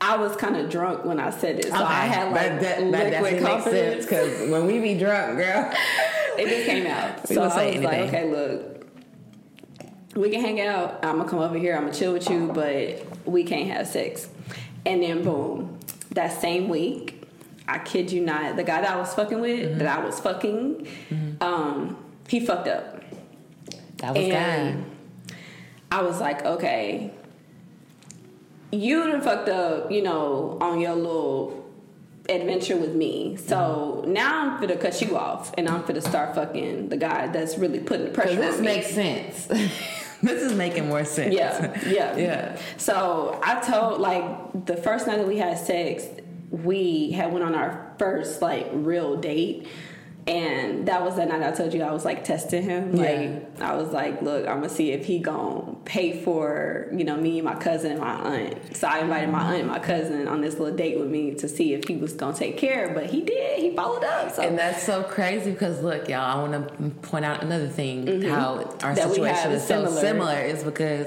I was kind of drunk when I said it, so I had like that, that, that liquid confidence. because when we be drunk, girl. [LAUGHS] it just came out. We so I was like, okay, look, we can hang out. I'm gonna come over here. I'm gonna chill with you, but we can't have sex. And then boom, that same week, I kid you not, the guy that I was fucking with, Mm-hmm. that I was fucking, um, he fucked up. That was And God. I was like, okay, you done fucked up, you know, on your little adventure with me. So mm-hmm. now I'm gonna cut you off, and I'm gonna start fucking the guy that's really putting the pressure Because this on me. This makes sense. [LAUGHS] this is making more sense. Yeah, yeah, [LAUGHS] Yeah. So I told like the first night that we had sex, we had went on our first like real date. And that was the night I told you I was like testing him. Yeah. Like I was like, look, I'm gonna see if he gonna pay for you know me, my cousin, and my aunt. So I invited my aunt and my cousin on this little date with me to see if he was gonna take care. But he did. He followed up. So And that's so crazy because look, y'all, I want to point out another thing how our Mm-hmm. That situation is is so similar. similar is because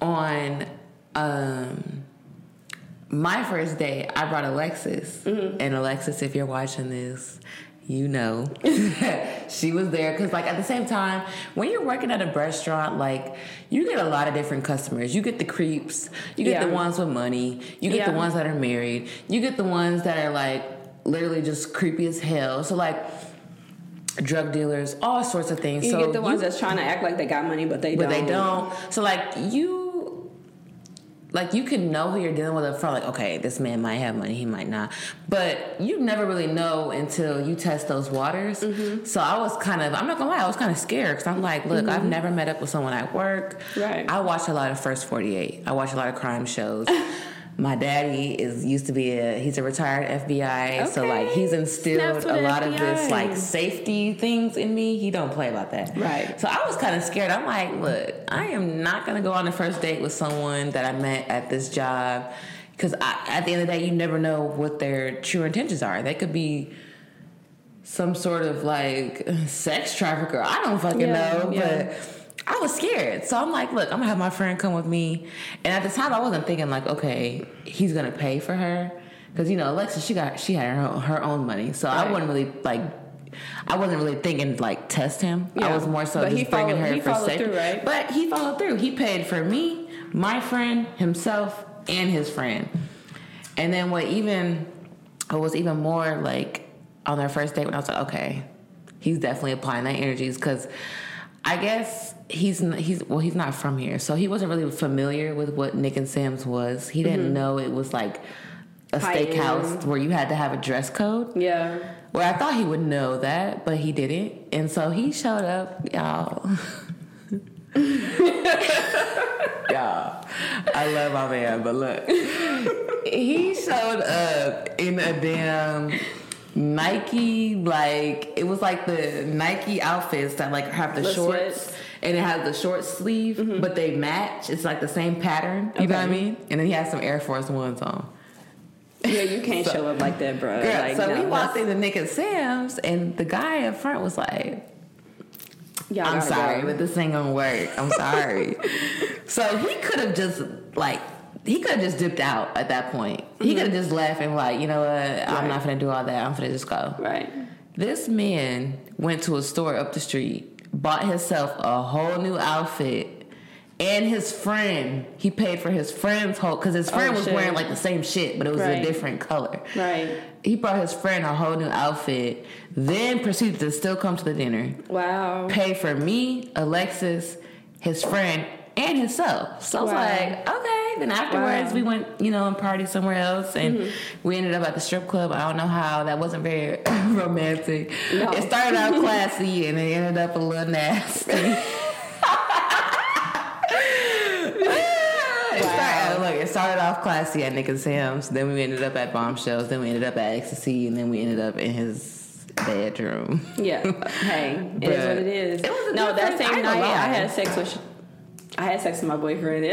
on um my first date, I brought Alexis, Mm-hmm. and Alexis, if you're watching this. You know, [LAUGHS] she was there because, like, at the same time, when you're working at a restaurant, like, you get a lot of different customers. You get the creeps, you get the ones with money, you get the ones that are married, you get the ones that are like literally just creepy as hell. So like drug dealers, all sorts of things. you so get the ones you- that's trying to act like they got money, but they but don't. they don't. So like you like you can know who you're dealing with up front, like, okay, this man might have money, he might not. But you never really know until you test those waters. Mm-hmm. So I was kind of, I'm not gonna lie, I was kind of scared because I'm like, look, I've never met up with someone at work. Mm-hmm. Right. I watch a lot of First 48. I watch a lot of crime shows. [LAUGHS] My daddy is used to be a he's a retired FBI, so like he's instilled a lot of this like safety things in me. He don't play about that. Right. So I was kind of scared. I'm like, look, I am not gonna go on the first date with someone that I met at this job because at the end of the day, you never know what their true intentions are. They could be some sort of like [LAUGHS] sex trafficker. I don't fucking Yeah, know, yeah. but. I was scared. So I'm like, look, I'm gonna have my friend come with me. And at the time I wasn't thinking like, okay, he's gonna pay for her. Cause you know, Alexa, she got she had her own, her own money. So I wasn't really like I wasn't really thinking like test him. I was more so But just he bringing followed- her he for followed safety. through, right? But he followed through. He paid for me, my friend, himself, and his friend. And then what even what was even more like on their first date when I was like, okay, he's definitely applying that energies because I guess he's he's well he's not from here, so he wasn't really familiar with what Nick and Sam's was. He didn't mm-hmm. know it was like a steakhouse where you had to have a dress code. Yeah. Well, I thought he would know that, but he didn't. And so he showed up, y'all. [LAUGHS] y'all, I love my man, but look. He showed up in a damn Nike, like, it was like the Nike outfits that, like, have the, The shorts. sweats. And it has the short sleeve, but they match. It's like the same pattern. You know what I mean? And then he has some Air Force Ones on. Yeah, you can't [LAUGHS] show up like that, bro. Girl, like, so no, we walked into Nick and Sam's, and the guy up front was like, Y'all I'm sorry, go. but this ain't gonna work. I'm sorry. [LAUGHS] so he could have just like he could have just dipped out at that point. He could have just left and like, you know what, I'm Mm-hmm. Not gonna do all that. I'm gonna just go. Right. This man went to a store up the street, bought himself a whole new outfit, and his friend. He paid for his friend's whole because his oh, friend Oh, was shit. wearing like the same shit, but it was Right. a different color. Right. He brought his friend a whole new outfit, then proceeded to still come to the dinner Wow. pay for me, Alexis, his friend, and himself. So I was like, okay. Then afterwards, Wow. we went, you know, and party somewhere else, and mm-hmm. we ended up at the strip club. I don't know how. That wasn't very [LAUGHS] romantic. No. It started out [LAUGHS] classy, and it ended up a little nasty. [LAUGHS] It started, look, it started off classy at Nick and Sam's. Then we ended up at Bombshells. Then we ended up at Ecstasy, and then we ended up in his bedroom. Yeah. Hey, it is what it is. it was a no, that same night. I had sex with. I had sex with my boyfriend. [LAUGHS] I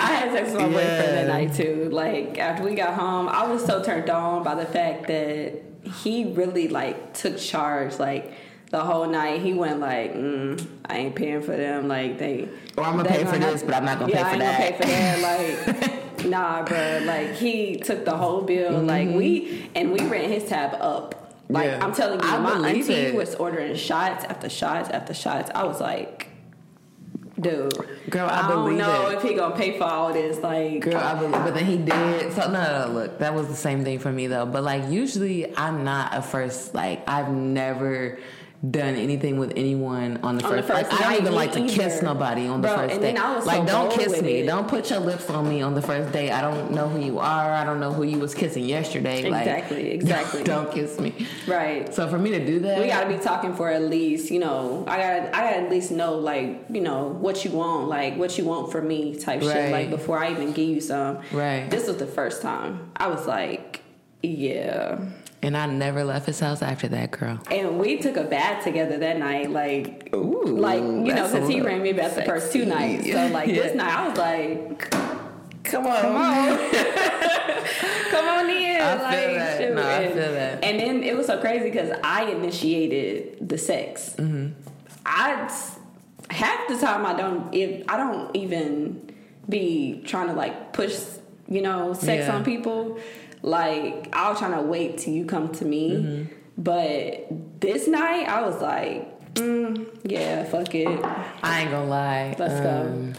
had sex with my boyfriend that night too. Like after we got home, I was so turned on by the fact that he really like took charge. Like the whole night, he went like, mm, "I ain't paying for them. Like they." Or I'm gonna pay for this, but I'm not gonna yeah, pay for I that. ain't gonna pay for that. [LAUGHS] Like, nah, bro. Like he took the whole bill. Like we and we ran his tab up. Like. Yeah. I'm telling you, I my auntie it. was ordering shots after shots after shots. I was like, dude, Girl, I don't believe know it. if he gonna pay for all this. Like, Girl, I believe, but then he did. So no, no, look, that was the same thing for me though. But like usually, I'm not a first. Like I've never done anything with anyone on the On the first. like, first I don't even like to kiss nobody on the Bro, first and date. like, don't kiss me. it. Don't put your lips on me on the first date. I don't know who you are. I don't know who you was kissing yesterday. Like, Exactly, [LAUGHS] exactly. don't kiss me. Right. So for me to do that, We gotta be talking for at least, you know, I gotta, I gotta at least know, like, you know, what you want, like, what you want for me, type Right. shit, like, before I even give you some. Right. This was the first time I was like, yeah. And I never left his house after that, girl. And we took a bath together that night, like, Ooh, like you know, that's because he ran me back the first two nights. So like this night, I was like, Come on, come on, [LAUGHS] come on in. I like, feel that. shoot. No, I and, feel that. And then it was so crazy because I initiated the sex. Mm-hmm. I half the time I don't if I don't even be trying to like push you know sex Yeah. on people. Like I was trying to wait till you come to me, Mm-hmm. but this night I was like, mm, yeah, fuck it. I ain't gonna lie. Let's go. um,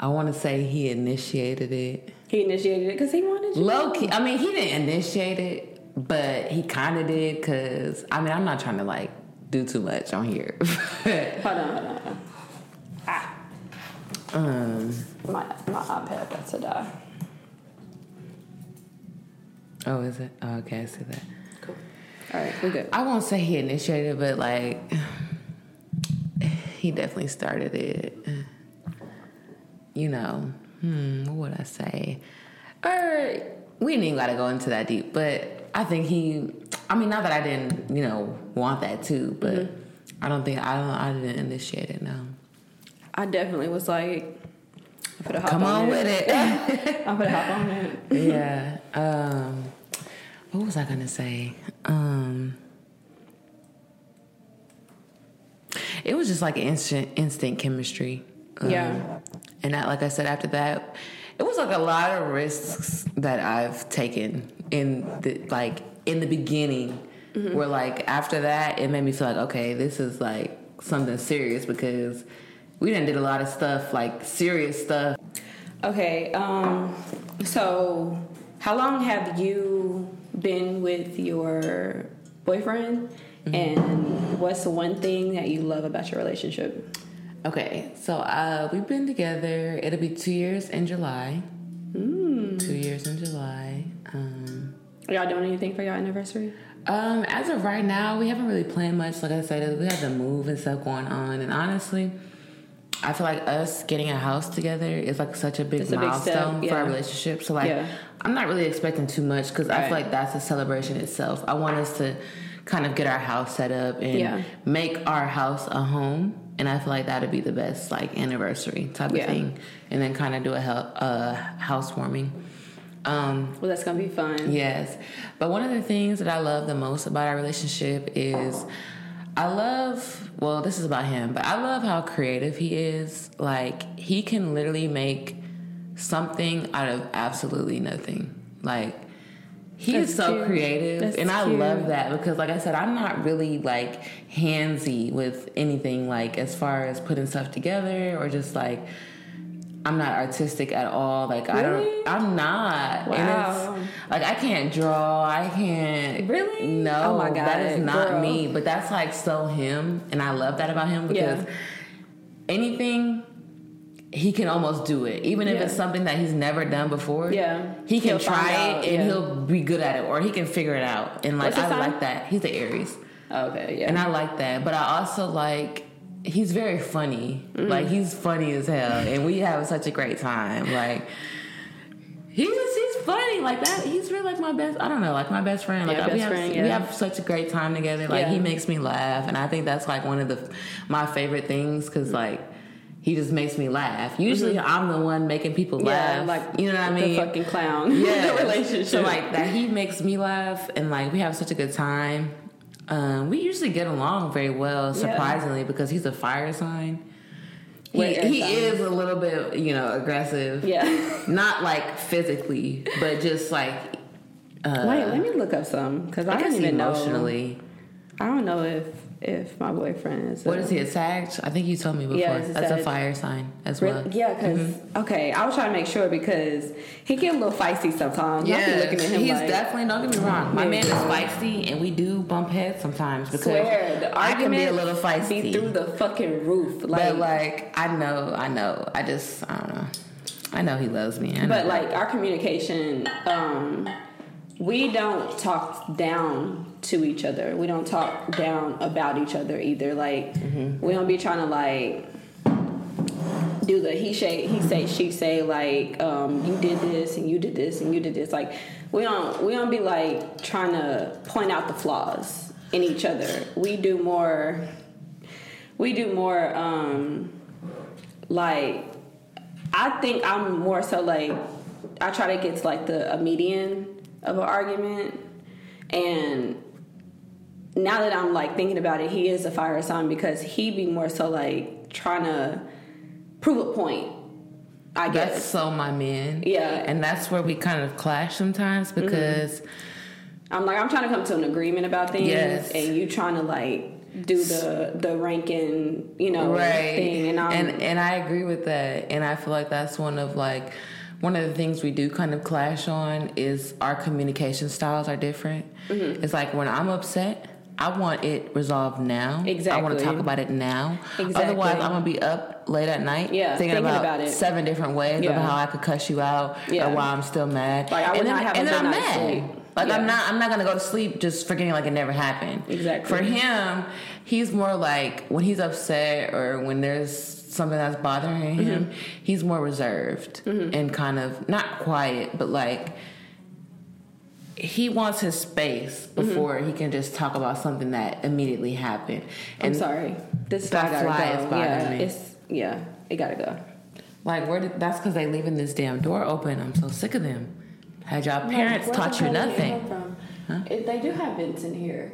I want to say he initiated it. He initiated it because he wanted you. Low key. I mean, he didn't initiate it, but he kind of did. Because I mean, I'm not trying to like do too much on here. [LAUGHS] Hold on, hold on. hold on. Ah, um. my my iPad got to die. Oh, is it? Oh, okay, I see that. Cool. All right, we good. I won't say he initiated, but like [SIGHS] he definitely started it. You know, hmm, what would I say? Or we didn't even gotta go into that deep, but I think he. I mean, not that I didn't, you know, want that too, but I don't think I don't. I didn't initiate it. No. I definitely was like, I'm gonna hop Come on, on with it. [LAUGHS] I'm gonna hop on it. yeah. Um, what was I gonna say? Um, it was just like instant instant chemistry. Um, Yeah. And that, like I said, after that, it was like a lot of risks that I've taken in the like in the beginning. Where like after that, it made me feel like okay, this is like something serious because we done did a lot of stuff like serious stuff Okay. Um. So, how long have you been with your boyfriend? And what's the one thing that you love about your relationship? Okay, so uh, we've been together. It'll be two years in July. Two years in July. Um, Are y'all doing anything for your anniversary? um, as of right now, we haven't really planned much. Like I said, we have the move and stuff going on, and honestly, I feel like us getting a house together is like such a big It's a big milestone for our relationship. So like, Yeah. I'm not really expecting too much because I feel like that's a celebration itself. I want us to kind of get our house set up and Yeah. make our house a home. And I feel like that'd be the best like anniversary type Yeah. of thing, and then kind of do a hel- uh, housewarming. Um, Well, that's gonna be fun. Yes. But one of the things that I love the most about our relationship is I love, well, this is about him, but I love how creative he is. Like, he can literally make something out of absolutely nothing. Like, he is so cute. creative, That's and I cute. love that because, like I said, I'm not really like handsy with anything, like as far as putting stuff together or just like I'm not artistic at all. Like I don't, I'm not. Wow. like I can't draw. I can't. Really? No. Oh my god. that is not girl. me. But that's like so him, and I love that about him because Yeah. anything he can almost do it, even if Yeah. it's something that he's never done before. Yeah. he can He'll try it and yeah. he'll be good at it, or he can figure it out. And like I sign? like that. He's the Aries. Oh, okay. Yeah. And I like that. But I also like he's very funny. Mm. Like he's funny as hell. And we have such a great time. Like he's just he's funny. Like that he's really like my best I don't know, like my best friend. Like Yeah, we best have friend, we have such a great time together. Like Yeah. he makes me laugh and I think that's like one of the my favorite things cuz like he just makes me laugh. Usually I'm the one making people Mm-hmm. yeah. laugh. Like you know what I the mean? fucking clown. [LAUGHS] yeah, the relationship. So like that, he makes me laugh, and like we have such a good time. Um, we usually get along very well, surprisingly, because he's a fire sign. He, he is a little bit, you know, aggressive. Yeah. [LAUGHS] Not like physically, but just like uh, Wait, let me look up some because I, I don't even know. I don't know if if my boyfriend is. What a- is he a Sag? I think you told me before. Yeah, a That's a fire sign as well. Yeah, because okay, I was trying to make sure because he get a little feisty sometimes. I'll be looking at him he's like, definitely. Don't get me wrong. My man is feisty, and we do bump heads sometimes because swear the I can be a little feisty. be through the fucking roof. Like, but like, I know, I know. I just, I don't know. I know he loves me. But like our communication, um, we don't talk down to each other. We don't talk down about each other either. Like Mm-hmm. we don't be trying to like do the he say he say she say like um, you did this and you did this and you did this. Like we don't we don't be like trying to point out the flaws in each other. We do more. We do more um, like I think I'm more so like I try to get to like the a median of an argument, and now that I'm like thinking about it, he is a fire sign because he be more so like trying to prove a point. I That's guess so my man. Yeah. Mm-hmm. And that's where we kind of clash sometimes because I'm like I'm trying to come to an agreement about things, Yes. and you trying to like do the the ranking, you know, right. thing, and I'm and and I agree with that. And I feel like that's one of like one of the things we do kind of clash on is our communication styles are different. Mm-hmm. It's like when I'm upset, I want it resolved now. Exactly. I want to talk about it now. Exactly. Otherwise, I'm gonna be up late at night Yeah, thinking, thinking about, about it. seven different ways Yeah. of how I could cuss you out Yeah. or why I'm still mad. Like, I would and then, not have a and then good I'm mad. sleep. Like Yeah. I'm not I'm not gonna go to sleep just forgetting like it never happened. Exactly. For him, he's more like when he's upset or when there's something that's bothering him, Mm-hmm. he's more reserved and kind of not quiet, but like he wants his space Mm-hmm. before he can just talk about something that immediately happened. I'm sorry, this that fly go. is bothering yeah, me. it's yeah, it gotta go. Like where did that's because they leaving this damn door open. I'm so sick of them. Had y'all parents taught you nothing? If they do have vents in here.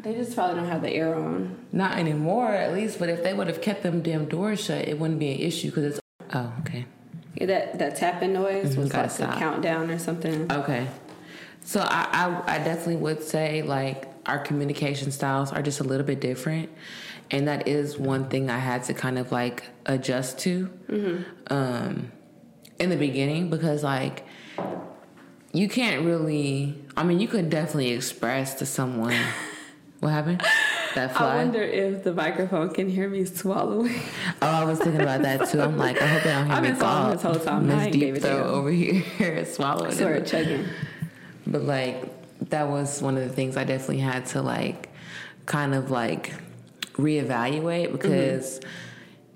They just probably don't have the air on. Not anymore, at least. But if they would have kept them damn doors shut, it wouldn't be an issue because it's. Oh, okay. Yeah, that that tapping noise was Mm-hmm, gotta like stop. a countdown or something. Okay. So I, I I definitely would say like our communication styles are just a little bit different, and that is one thing I had to kind of like adjust to, um, in the beginning because like you can't really. I mean, you could definitely express to someone [LAUGHS] what happened. That I wonder if the microphone can hear me swallowing. Oh, I was thinking about that too. I'm like, I hope they don't [LAUGHS] hear I've me been swallowing this whole time. Miss Deep Throat over here [LAUGHS] swallowing. Sort of chugging. But like that was one of the things I definitely had to like kind of like reevaluate mm-hmm. because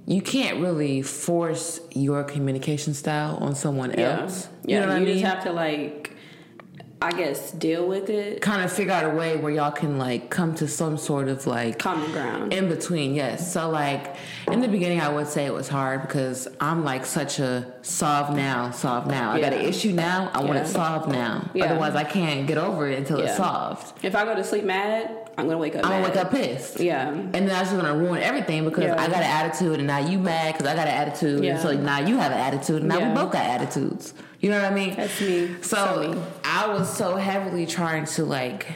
you can't really force your communication style on someone Yeah, else. yeah. You know what I mean? just have to like, I guess, deal with it. kind of figure out a way where y'all can like come to some sort of like Common ground. in between yes so like in the beginning i would say it was hard because i'm like such a solve now solve now i got an issue now i want Yeah. it solved now Yeah. otherwise i can't get over it until it's solved If I go to sleep mad, I'm gonna wake up. i'm gonna wake up pissed Yeah. and then that's just gonna ruin everything because Yeah. I got an attitude and now you mad because I got an attitude Yeah. and so now you have an attitude and now Yeah. we both got attitudes. You know what I mean? That's me. So So me. I was so heavily trying to like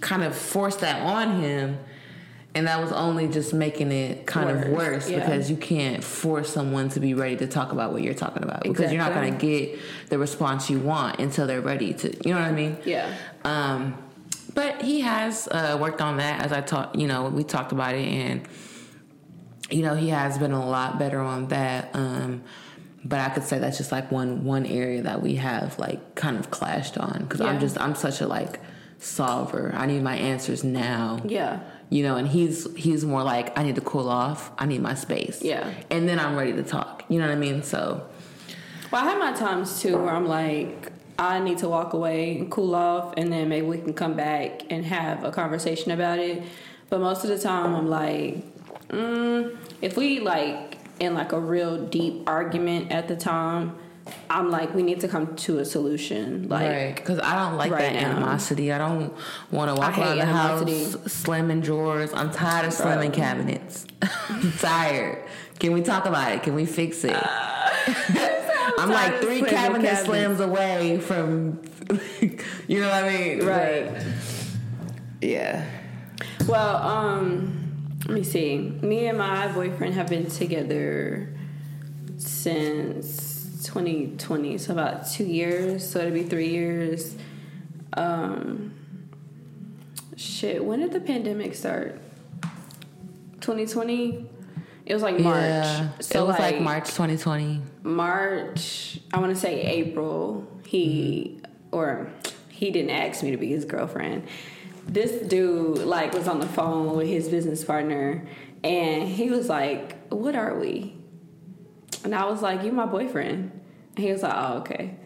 kind of force that on him and that was only just making it kind of Worse. worse Yeah. because you can't force someone to be ready to talk about what you're talking about because you're not going to get the response you want until they're ready to you know what I mean? Yeah. Um, but he has uh, worked on that as I talked. You know, we talked about it, and you know he has been a lot better on that. Um, but I could say that's just like one one area that we have like kind of clashed on because I'm just I'm such a like solver. I need my answers now. Yeah. You know, and he's he's more like I need to cool off. I need my space. Yeah. and then I'm ready to talk. You know what I mean? So Well, I have my times too where I'm like, I need to walk away and cool off, and then maybe we can come back and have a conversation about it. But most of the time, I'm like, mm, if we like in like a real deep argument at the time, I'm like, we need to come to a solution. Like, right, because I don't like right that now. animosity. I don't want to walk around the animosity. house slamming drawers. I'm tired of Bro. slamming cabinets. [LAUGHS] I'm tired. Can we talk about it? Can we fix it? [LAUGHS] I'm like three cabinet cabinets. slams away from, [LAUGHS] you know what I mean? Right. But, yeah. Well, um, let me see. Me and my boyfriend have been together since 2020, so about two years. So it'll be three years. Um, shit, when did the pandemic start? 2020. It was like March. Yeah, So it was like, March 2020. March, I want to say April, he mm-hmm. or he didn't ask me to be his girlfriend. This dude like was on the phone with his business partner and he was like, "What are we?" And I was like, "You my boyfriend." And he was like, "Oh, okay."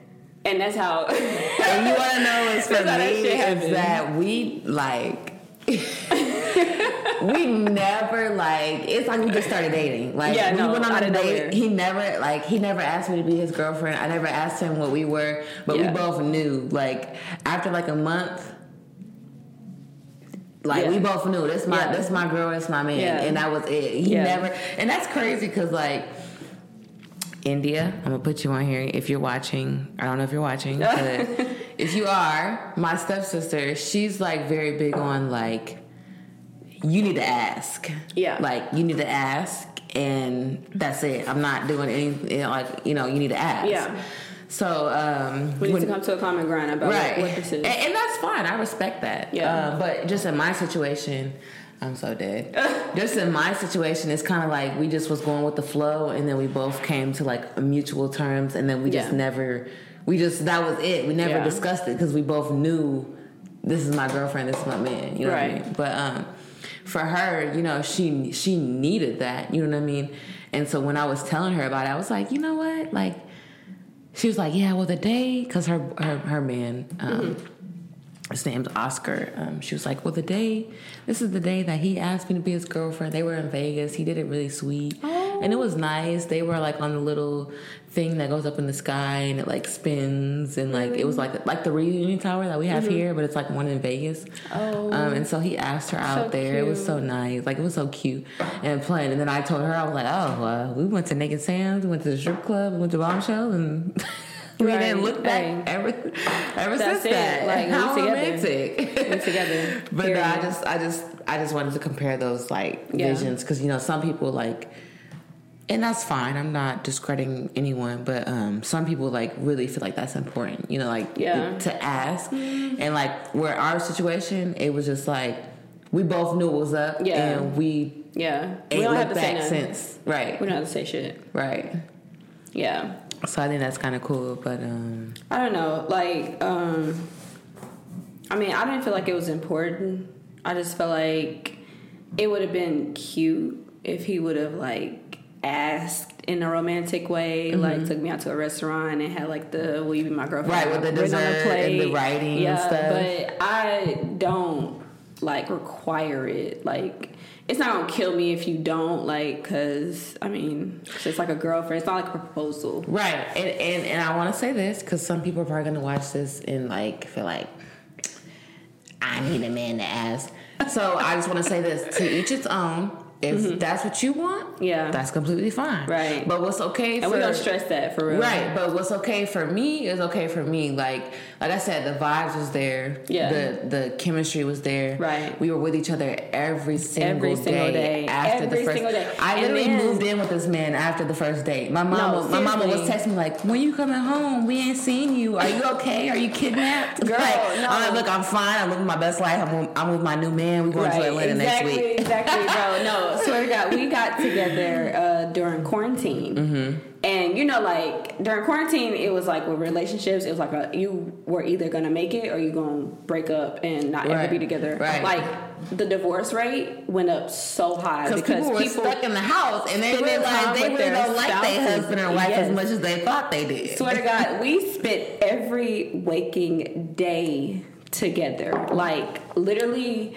And that's how And you want to know what's for [LAUGHS] That's how that me is that we like. [LAUGHS] we never like it's like we just started dating. Like Yeah, we no, went on a date. he never like he never asked me to be his girlfriend. I never asked him what we were but Yeah. we both knew. Like after like a month like Yeah. we both knew this my Yeah. this my girl this my man. And that was it. He never and that's crazy because like India, I'm gonna put you on here if you're watching. I don't know if you're watching, but [LAUGHS] if you are, my stepsister, she's like very big on like you need to ask. Yeah. Like you need to ask and that's it. I'm not doing anything like, you know, you need to ask. Yeah. So um we need when- to come to a common ground about right. what, what this is. And, and that's fine. I respect that. Yeah. Uh, but just in my situation, I'm so dead. [LAUGHS] just in my situation, it's kind of like we just was going with the flow, and then we both came to like mutual terms, and then we just Yeah. never, we just that was it. We never Yeah. discussed it because we both knew this is my girlfriend, this is my man. You know what I mean? But um, for her, you know, she she needed that. You know what I mean? And so when I was telling her about it, I was like, you know what, like she was like, "Yeah, well, the day, because her her her man, um, his name's Oscar. Um, she was like, "Well, the day, this is the day that he asked me to be his girlfriend. They were in Vegas. He did it really sweet, and it was nice. They were like on the little thing that goes up in the sky and it like spins and like it was like like the reunion tower that we have here, but it's like one in Vegas. Oh. um, and so he asked her out there. It was so nice, like it was so cute and playing. And then I told her, I was like, "Oh, uh, we went to Nick and Sam's, we went to the strip club, we went to Bombshell, and." [LAUGHS] We Right. didn't look back ever, ever That's since it. that. Like, we How together. romantic. We together. [LAUGHS] But no, I just, I just, I just wanted to compare those like Yeah. visions because you know some people like, and that's fine. I'm not discrediting anyone, but um, some people like really feel like that's important. You know, like Yeah. to ask, and like where our situation, it was just like we both knew what was up, Yeah. and we yeah. We don't have to say since. Right, We don't have to say shit. right. Yeah. So I think that's kind of cool, but um, I don't know. Like, um, I mean, I didn't feel like it was important. I just felt like it would have been cute if he would have like asked in a romantic way, like took me out to a restaurant and had like the "Will you be my girlfriend?" Mm-hmm. Right, with the dessert and the writing and yeah, stuff. But I don't like require it. Like. It's not gonna kill me if you don't like, cause I mean, it's just like a girlfriend. It's not like a proposal. Right, and and, and I want to say this because some people are probably to watch this and like feel like I need a man to ask. So I just want to say this: to each its own. If that's what you want, Mm-hmm. Yeah. that's completely fine. Right. But what's okay And for we don't stress that for real. Right, but what's okay for me is okay for me. Like, like I said, the vibes was there. Yeah. The the chemistry was there. Right. We were with each other every single Every single day. after Every the first. single day. I And literally then- moved in with this man after the first date. My mama, No, my mama was texting me like, "When you coming home? We ain't seen you. Are you okay? Are you kidnapped?" Girl, [LAUGHS] like, no. I'm like, look, I'm fine. I'm living my best life. I'm, with- I'm with my new man. We going to Atlanta exactly, next week. exactly, bro. No, swear to God, we got together uh, during quarantine, Mm-hmm. and you know, like during quarantine, it was like with relationships, it was like a, you were either gonna make it or you gonna break up and not ever Right, be together. right. Like the divorce rate went up so high Because people were stuck in the house and they realized they really don't like their husband or wife Yes. as much as they thought they did. Swear to God, we spent every waking day together. Like literally,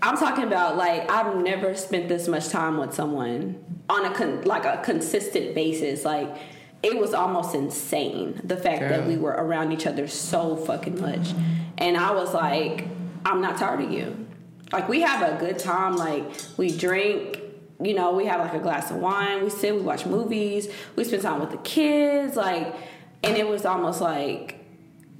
I'm talking about like I've never spent this much time with someone on a con- like a consistent basis. Like it was almost insane the fact that we were around each other so fucking much, and I was like, I'm not tired of you. Like we have a good time. Like we drink. You know, we have like a glass of wine. We sit. We watch movies. We spend time with the kids. Like, and it was almost like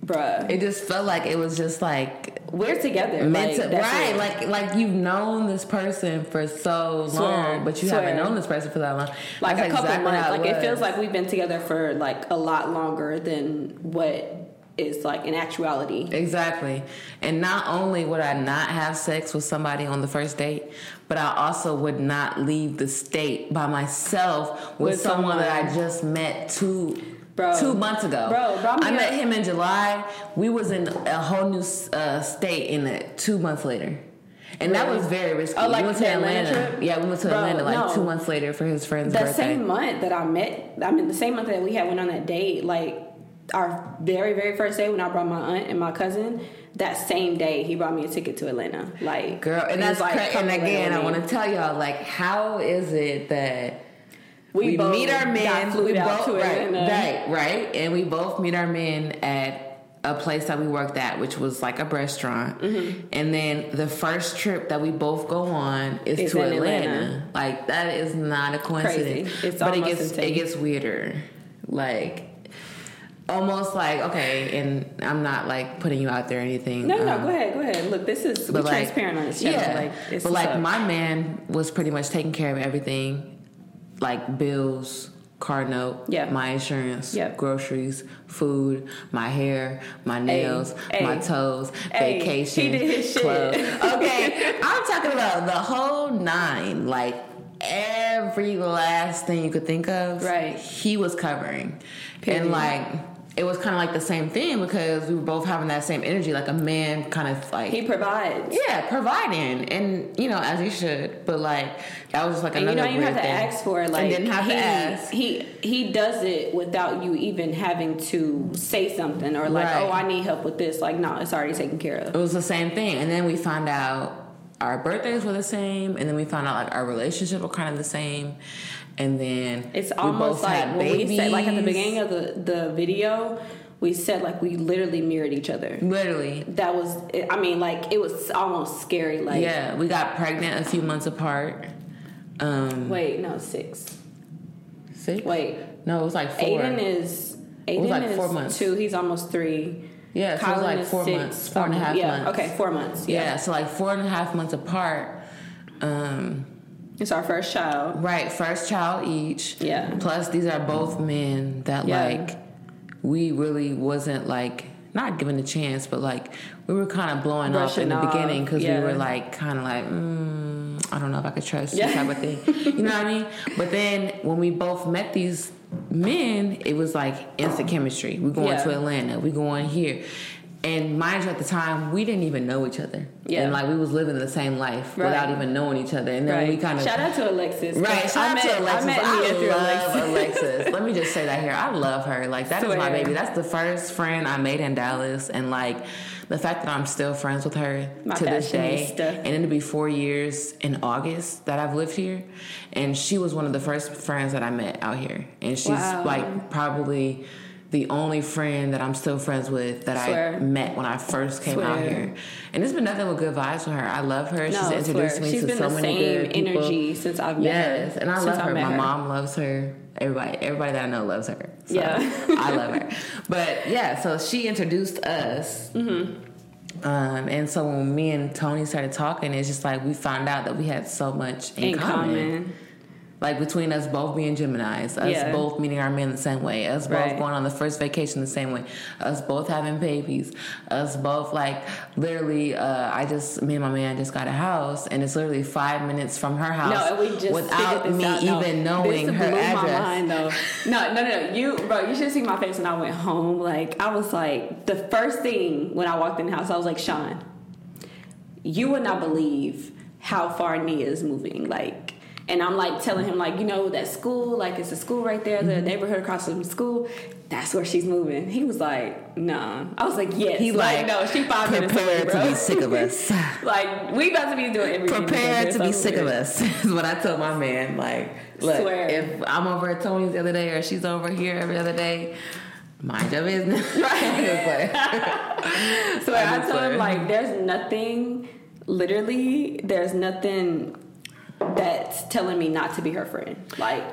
bruh. It just felt like it was just like we're together. meant like, to, right? it. Like like you've known this person for so Swear, long, but you swear. haven't known this person for that long. like That's a couple exactly months. Like it feels like we've been together for like a lot longer than what is like in actuality. Exactly. And not only would I not have sex with somebody on the first date, but I also would not leave the state by myself with, With someone, that I just met two Bro. two months ago. Bro, bro, I'm met him in July. We was in a whole new uh, state in it two months later. And that was very risky. Oh, like we went to Atlanta Atlanta. Yeah, we went to Bro, Atlanta like no. two months later for his friend's That birthday. same month that I met, I mean, the same month that we had went on that date, like our very, very first day when I brought my aunt and my cousin, that same day he brought me a ticket to Atlanta. Like, Girl, and that's like, cra- and again, I want to tell y'all like, how is it that We we, meet our men, we both right, right, right, and we both meet our men at a place that we worked at, which was like a restaurant, Mm-hmm. and then the first trip that we both go on is It's to Atlanta. Atlanta. Like that is not a coincidence, Crazy. It's but it gets it gets weirder, like. Almost like okay, and I'm not like putting you out there or anything. No, no, um, go ahead, go ahead. Look, this is we like transparent on this channel. Yeah, Like, it's but like up. my man was pretty much taking care of everything, like bills, car note, Yeah. my insurance, Yep. groceries, food, my hair, my nails, hey, my toes, hey, vacation, he did his shit. clothes. [LAUGHS] Okay, I'm talking about the whole nine, like every last thing you could think of. Right. he was covering, Period. and like. It was kind of like the same thing because we were both having that same energy, like a man kind of like he provides. yeah, providing, and you know, as he should. But like, that was just like And you another don't even have to thing. ask for it. Like and didn't have he, to ask. He he does it without you even having to say something or like, Right. oh, I need help with this. Like, no, it's already taken care of. It was the same thing, and then we found out our birthdays were the same, and then we found out like our relationship were kind of the same, and then It's we almost both like had when we said, like at the beginning of the the video, we said like we literally mirrored each other. Literally, That was, I mean, like it was almost scary. Like, yeah, we got pregnant a few months apart. Um, wait, no, six. six? Wait, no, it was like four. Aiden is Aiden was like is four months. two. He's almost three. yeah, so it was like four six. months, four and a half yeah, months. Okay, four months. Yeah. Yeah. so like four and a half months apart. Um, it's our first child. Right, first child each. Yeah. Plus, these are both men that Yeah. like we really wasn't like not given a chance, but like we were kind of blowing up in the beginning because yeah. we were like kind of like mm, I don't know if I could trust Yeah. you type of thing. you know what I mean? But then when we both met these men, it was like instant chemistry. We're going Yeah. to Atlanta. We're going here. And mind you, at the time, we didn't even know each other. Yeah. And like we was living the same life Right. without even knowing each other. And then Right. we kind of shout out to alexis Right, shout I out met, to Alexis. I met I through love Alexis. [LAUGHS] Alexis. Let me just say that here. I love her. Like that is my baby. That's the first friend I made in Dallas, and like the fact that I'm still friends with her My to this day, and it'll be four years in August that I've lived here, and she was one of the first friends that I met out here, and she's Wow. like probably. The only friend that I'm still friends with that Swear. I met when I first came out here, and it's been nothing but good vibes with her. I love her. No, She's introduced swear. me She's to been so the many same good people. energy since I've met Yes, her. and I love her. My mom loves her. Everybody, everybody that I know loves her. So Yeah. [LAUGHS] I love her. But yeah, so she introduced us. Mm-hmm. Um, and so when me and Toni started talking, it's just like we found out that we had so much in, In common. common. Like between us both being Geminis, us Yeah. both meeting our men the same way, us both Right. going on the first vacation the same way, us both having babies, us both like literally. Uh, I just me and my man just got a house, and it's literally five minutes from her house No, and we just without me out. No, even knowing this her address. My mind, though. No, no, no, no. You, bro, you should see my face when I went home. Like I was like, the first thing when I walked in the house, I was like, Sean, you would not believe how far Nia is moving. Like, and I'm like telling him, like, you know, that school, like it's a school right there, Mm-hmm. the neighborhood across from school. That's where she's moving. He was like, nah. I was like, yes. He like, like, no, she five minutes away, prepared bro. to be sick of us. [LAUGHS] like we about to be doing everything. prepared to be sick of us [LAUGHS] is what I told my man. Like, look, Swear. if I'm over at Toni's the other day or she's over here every other day, mind your business. [LAUGHS] Right. So I, I told him like, there's nothing. Literally, there's nothing that's telling me not to be her friend. Like,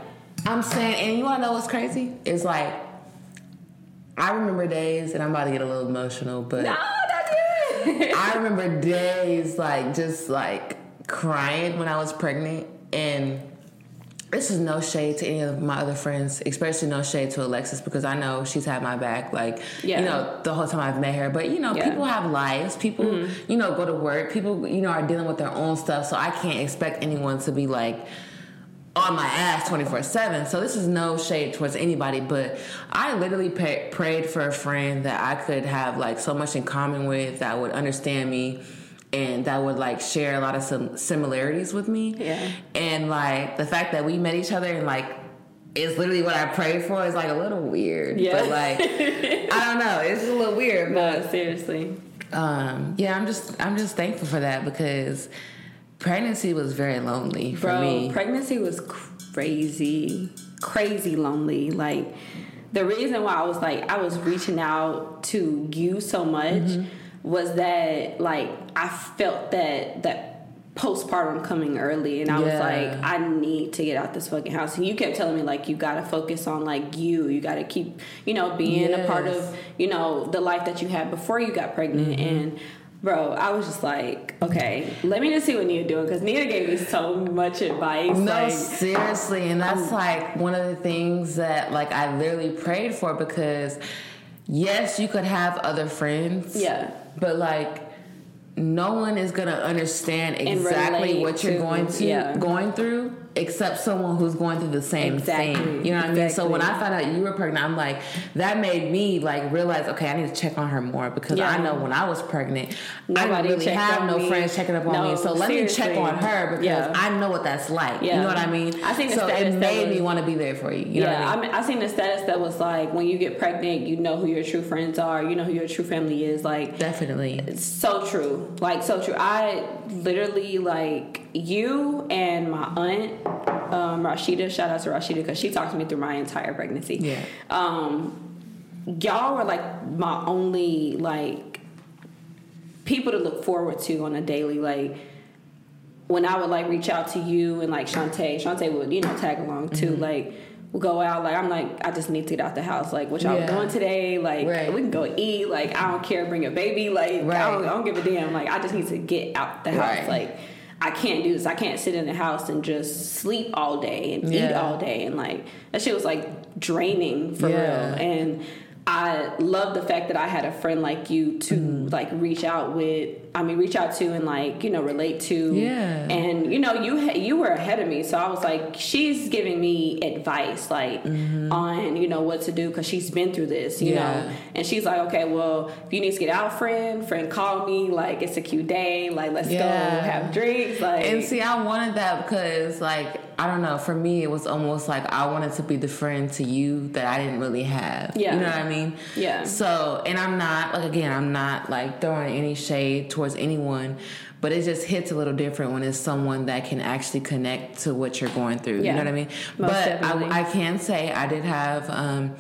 I'm saying, and you wanna know what's crazy? It's like I remember days, and I'm about to get a little emotional, but No, not. I remember days like just like crying when I was pregnant, and this is no shade to any of my other friends, especially no shade to Alexis because I know she's had my back. Like Yeah. you know the whole time I've met her, but you know Yeah. Mm-hmm. people have lives. People you know go to work. People you know are dealing with their own stuff, so I can't expect anyone to be like on my ass 24 7 so this is no shade towards anybody but i literally pay, prayed for a friend that i could have like so much in common with that would understand me and that would like share a lot of some similarities with me Yeah. and like the fact that we met each other and like it's literally what i prayed for is like a little weird Yeah. but like i don't know it's just a little weird but no, seriously. um yeah i'm just i'm just thankful for that because pregnancy was very lonely for Bro, me pregnancy was crazy, crazy lonely. Like the reason why I was like I was reaching out to you so much Mm-hmm. Was that like I felt that that postpartum coming early and I was like I need to get out this fucking house and you kept telling me like you got to focus on like you you got to keep you know being a part of you know the life that you had before you got pregnant Mm-hmm. and Bro, I was just like, okay, let me just see what Nia doing because Nia gave me so much advice. No, like, seriously, and that's like one of the things that like I literally prayed for because yes, you could have other friends. Yeah. But like no one is gonna understand exactly what you're to- going to yeah. going through except someone who's going through the same Exactly, thing. You know what I mean? So when I found out you were pregnant, I'm like, that made me like realize, okay, I need to check on her more because Yeah. I know when I was pregnant, I didn't really have no me. friends checking up on No, me. So let me check on her because Yeah. I know what that's like. You know what I mean? I think the so status it made me want to be there for you. You know yeah, I I mean? mean, I seen the status that was like, when you get pregnant, you know who your true friends are, you know who your true family is. Like, Definitely. it's so true. Like, so true. I literally, like, you and my aunt, um, Rashida, shout out to Rashida because she talked to me through my entire pregnancy. Yeah. Um, y'all were like my only, like, people to look forward to on a daily, like, when I would like reach out to you and like Shantae, Shantae would, you know, tag along too. Mm-hmm. Like, we'll go out. Like, I'm like, I just need to get out the house. Like, what y'all Yeah. doing today? Like, Right. we can go eat. Like, I don't care. Bring a baby. Like, I, don't, I don't give a damn. Like, I just need to get out the house. Right. Like, I can't do this. I can't sit in the house and just sleep all day and eat all day. And like, that shit was like draining for Yeah. real. And I love the fact that I had a friend like you to Mm-hmm. like reach out with. I mean, reach out to and like you know relate to. Yeah. And you know you ha- you were ahead of me, so I was like, she's giving me advice like on you know what to do because she's been through this, you Mm-hmm. Yeah. know. And she's like, okay, well, if you need to get out, friend, friend, call me. Like it's a cute day. Like let's Yeah. go have drinks. Like And see, I wanted that because, like, I don't know. For me, it was almost like I wanted to be the friend to you that I didn't really have. Yeah. You know what I mean? Yeah. So, and I'm not like again, I'm not like throwing any shade towards anyone, but it just hits a little different when it's someone that can actually connect to what you're going through. Yeah. You know what I mean? Most but. I, I can say I did have. um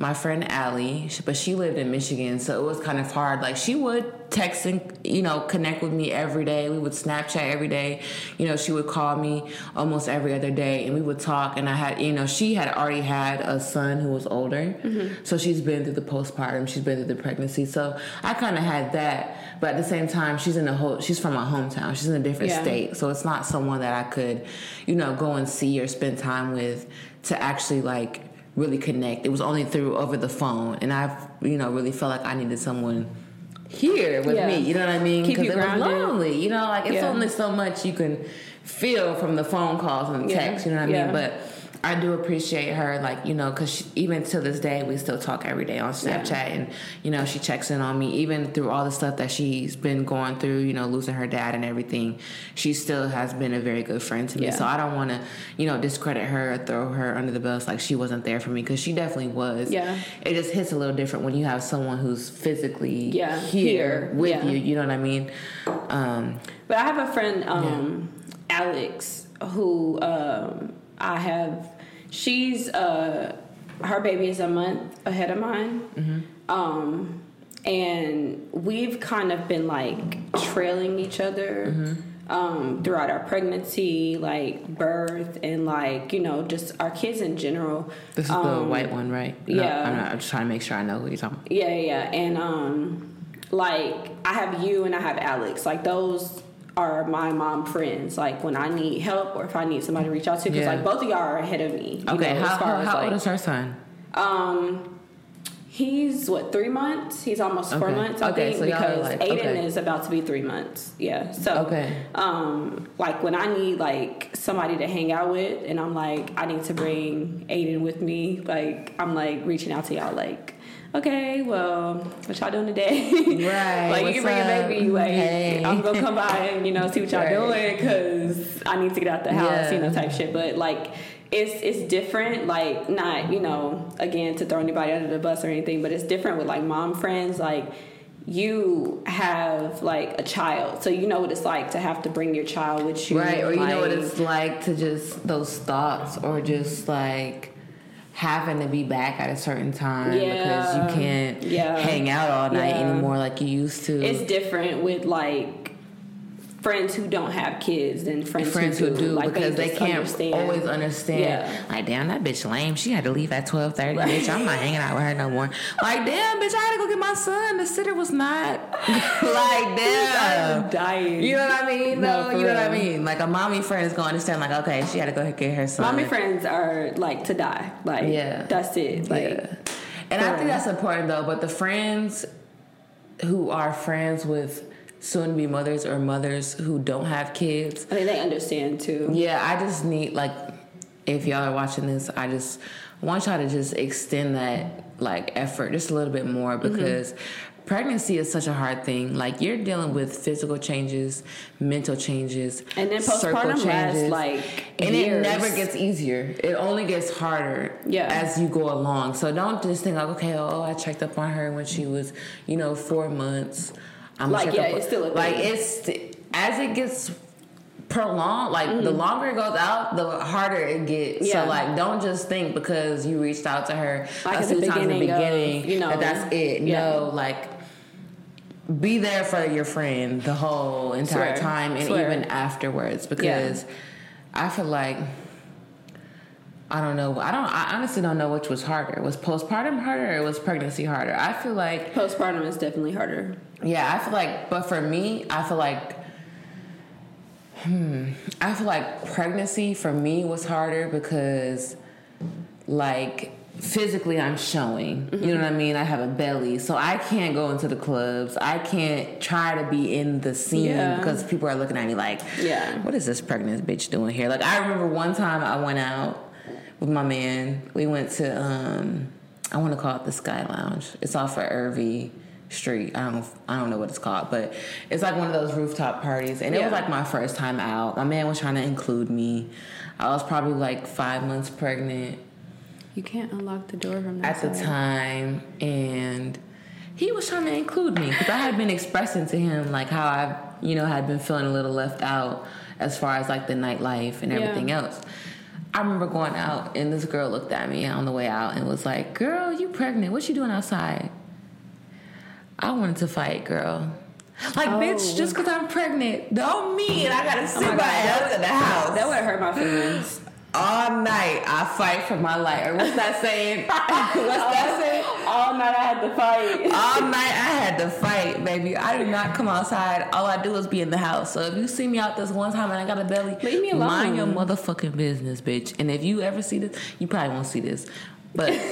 my friend Allie, but she lived in Michigan, so it was kind of hard. Like she would text and you know connect with me every day. We would Snapchat every day. You know, she would call me almost every other day, and we would talk. And I had, you know, she had already had a son who was older, mm-hmm. so she's been through the postpartum, she's been through the pregnancy. So I kind of had that, but at the same time, she's in a whole. She's from my hometown. She's in a different Yeah. state, so it's not someone that I could, you know, go and see or spend time with to actually like really connect. It was only through over the phone, and I've you know really felt like I needed someone here with Yeah. me. You know what I mean? Because it was lonely. You know, like it's Yeah. only so much you can feel from the phone calls and the Yeah. text. You know what I mean? But I do appreciate her, like you know, because even to this day we still talk every day on Snapchat, and you know she checks in on me even through all the stuff that she's been going through. You know, losing her dad and everything. She still has been a very good friend to me. Yeah. So I don't want to, you know, discredit her or throw her under the bus like she wasn't there for me because she definitely was. Yeah. It just hits a little different when you have someone who's physically Yeah, here, here. with Yeah. you. You know what I mean? Um, But I have a friend, um, Alex, who um, I have. She's uh, her baby is a month ahead of mine, um, and we've kind of been like trailing each other um, throughout our pregnancy, like birth, and like you know, just our kids in general. This is the Um, white one, right? No, yeah. I'm, not, I'm just trying to make sure I know who you're talking about. Yeah, yeah, and um, like I have you and I have Alex. Like those are my mom friends. Like when I need help or if I need somebody to reach out to, because Yeah. like both of y'all are ahead of me. you Okay, know, how, as far how, how like, old is her son? Um, he's what three months? He's almost four months, I Okay, think, so because like- Aiden okay. is about to be three months. Yeah. So Okay. um, like when I need like somebody to hang out with, and I'm like, I need to bring Aiden with me. Like I'm like reaching out to y'all, like. Okay, well, what y'all doing today? [LAUGHS] Right, like you can bring a up? baby. Like Hey. I'm gonna come by and you know see what y'all Right. doing because I need to get out the house, Yeah. you know, type shit. But like it's it's different. Like not you know again to throw anybody under the bus or anything, but it's different with like mom friends. Like you have like a child, so you know what it's like to have to bring your child with you, Right, or you know what it's like to just those thoughts, or just like having to be back at a certain time because you can't Yeah. hang out all night Yeah. anymore like you used to. It's different with like friends who don't have kids than friends, friends who do Like, because they, just can't understand. always understand. Yeah. Like, damn, that bitch lame. She had to leave at twelve thirty. Bitch, I'm not [LAUGHS] hanging out with her no more. Like, damn, bitch, I had to go get my son. The sitter was not. [LAUGHS] like, [LAUGHS] damn. I'm dying. You know what I mean? No, No, you know what I mean. Like a mommy friend is gonna understand. Like, okay, she had to go get her son. Mommy friends are like to die. Like Yeah. that's it. Like yeah. And I think that's important though. But the friends who are friends with soon to be mothers or mothers who don't have kids, I think they understand too. Yeah, I just need like if y'all are watching this, I just want y'all to just extend that like effort just a little bit more Mm-hmm. because pregnancy is such a hard thing. Like you're dealing with physical changes, mental changes, And then postpartum lasts, like, and it never gets easier. It only gets harder Yeah. as you go along. So don't just think like, okay, oh, I checked up on her when she was, you know, four months. I'm Like, yeah, it's still a like thing. it's as it gets prolonged like Mm-hmm. the longer it goes out the harder it gets Yeah. so like don't just think because you reached out to her Like a few times in the beginning of, you know, that that's it yeah. no like be there for your friend the whole entire Swear. time and Swear. even afterwards because i feel like I don't know. I don't. I honestly don't know which was harder. Was postpartum harder or was pregnancy harder? I feel like Postpartum is definitely harder. yeah, I feel like, but for me, I feel like, hmm, I feel like pregnancy for me was harder because, like, physically I'm showing. You know what I mean? I have a belly, so I can't go into the clubs. I can't try to be in the scene Yeah. because people are looking at me like, Yeah. what is this pregnant bitch doing here? Like, I remember one time I went out with my man. We went to, um, I want to call it the Sky Lounge. It's off of Irvy Street. I don't, I don't know what it's called, but it's like one of those rooftop parties. And it was like my first time out. My man was trying to include me. I was probably like five months pregnant You can't unlock the door from that at the time, and he was trying to include me because I had been expressing to him like how I, you know, had been feeling a little left out as far as like the nightlife and Yeah. everything else. I remember going out and this girl looked at me on the way out and was like, "Girl, you pregnant? What you doing outside?" I wanted to fight, girl. Like, oh. bitch, Oh. just because I'm pregnant, don't mean I gotta oh sit my my, God, ass in the house That would hurt my feelings. all night. I fight for my life. Or what's that saying? [LAUGHS] what's that saying? All night I had to fight. All night I had to fight, baby. I do not come outside. All I do is be in the house. So if you see me out this one time and I got a belly, Leave me alone. mind your motherfucking business, bitch. And if you ever see this, you probably won't see this, but. [LAUGHS]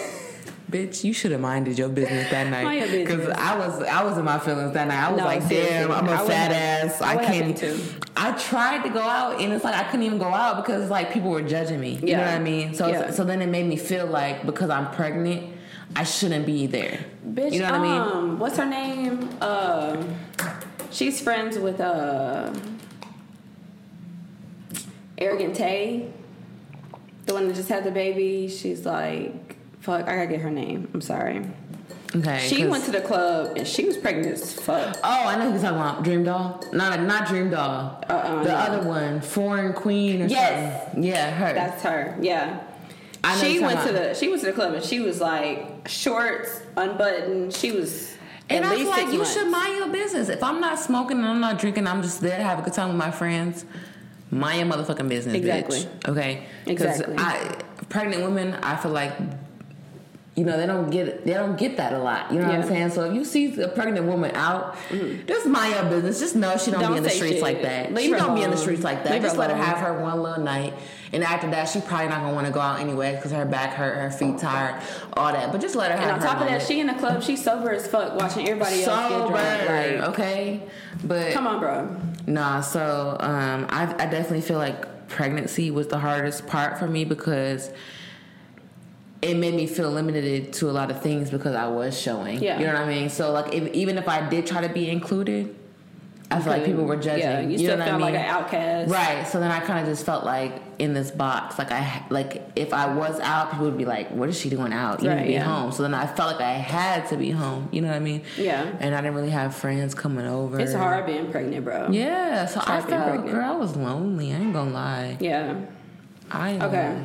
Bitch, you should have minded your business that night. Because. I was I was in my feelings that night. I was No, like, damn, I'm a fat ass. I I can't. too. I tried to go out and it's like I couldn't even go out because like people were judging me. You know what I mean? So Yeah. so then it made me feel like because I'm pregnant, I shouldn't be there. Bitch, you know what I mean? um, what's her name? Um, she's friends with uh, Arrogant Tay, the one that just had the baby. She's like, fuck, I gotta get her name. I'm sorry. Okay. She went to the club and she was pregnant as fuck. Oh, I know who you're talking about. Dream Doll? Not not Dream Doll. Uh-uh, the no. other one, Foreign Queen or Yes. something. Yeah, her. That's her. Yeah. I she went to the she went to the club and she was like shorts, unbuttoned. She was And I feel like you months. should mind your business. If I'm not smoking and I'm not drinking, I'm just there to have a good time with my friends. Mind your motherfucking business, Exactly. bitch. Okay. Exactly. I, pregnant women, I feel like, you know, they don't get they don't get that a lot. You know what I'm saying? So if you see a pregnant woman out, just mind your business. Just know she don't, Don't be in the streets shit. like that. Leave she don't be in the streets like that. Leave just let her have her one little night. And after that, she probably not gonna want to go out anyway because her back hurt, her feet tired, all that. But just let her have And on her top of that, she in the club. She's sober as fuck, watching everybody else get drunk. Like, okay. But come on, bro. Nah, so um, I, I definitely feel like pregnancy was the hardest part for me because it made me feel limited to a lot of things because I was showing. Yeah. You know what I mean? So like if, even if I did try to be included, I feel like people were judging. Yeah, you, you still know felt what I like an outcast. Right. So then I kind of just felt like in this box, like I like if I was out, people would be like, "What is she doing out? You need to be yeah. home." So then I felt like I had to be home. You know what I mean? Yeah. And I didn't really have friends coming over. It's hard being pregnant, bro. Yeah. So I felt, girl, I was lonely. I ain't gonna lie. Yeah. I. Okay.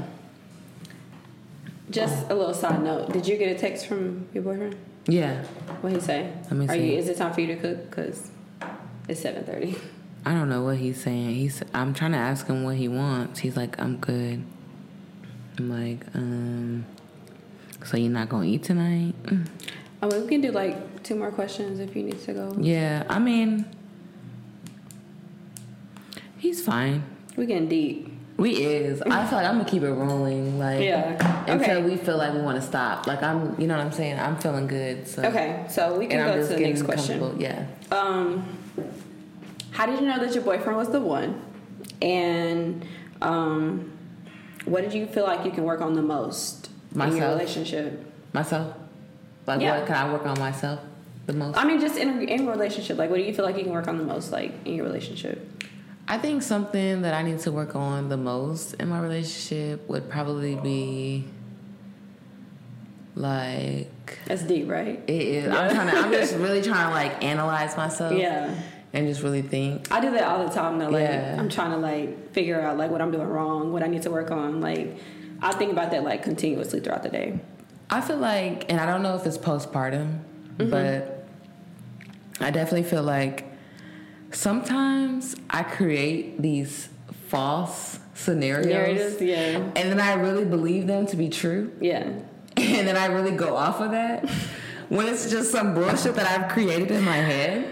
Just a little side note. Did you get a text from your boyfriend? Yeah. What he say? Let me Are see. you? Is it time for you to cook? Cause it's seven thirty. I don't know what he's saying. He's. I'm trying to ask him what he wants. He's like, I'm good. I'm like, um. So you're not gonna eat tonight? Mm. [CLEARS THROAT] Oh, we can do like two more questions if you need to go. Yeah. I mean, he's fine. We getting deep. We is. I feel like I'm gonna keep it rolling. Like Yeah. until Okay. we feel like we want to stop. Like I'm. You know what I'm saying? I'm feeling good. So. Okay, so we can And go to the next question. Yeah. Um, how did you know that your boyfriend was the one? And um, what did you feel like you can work on the most in your relationship? Myself. Like Yeah. what can I work on myself the most? I mean, just in a, in a relationship. Like, what do you feel like you can work on the most, like in your relationship? I think something that I need to work on the most in my relationship would probably be like That's deep, right? it is. I'm trying to. I'm just really [LAUGHS] trying to like analyze myself. Yeah. And just really think. I do that all the time. Though, like, Yeah. I'm trying to like figure out like what I'm doing wrong, what I need to work on. Like, I think about that like continuously throughout the day. I feel like, and I don't know if it's postpartum, Mm-hmm. but I definitely feel like sometimes I create these false scenarios, Narratives, yeah, and then I really believe them to be true. yeah, [LAUGHS] and then I really go off of that when it's just some bullshit that I've created in my head.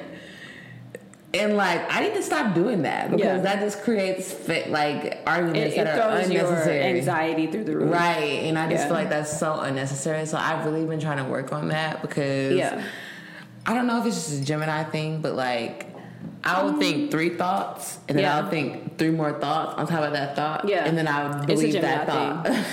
And like, I need to stop doing that because Yeah. that just creates fit, like arguments it that are unnecessary. anxiety through the roof. Right, and I just Yeah. feel like that's so unnecessary. So I've really been trying to work on that because Yeah. I don't know if it's just a Gemini thing, but like I would think um, three thoughts, and then Yeah. I would think three more thoughts on top of that thought, Yeah. and then I would It's a believe that thought. [LAUGHS]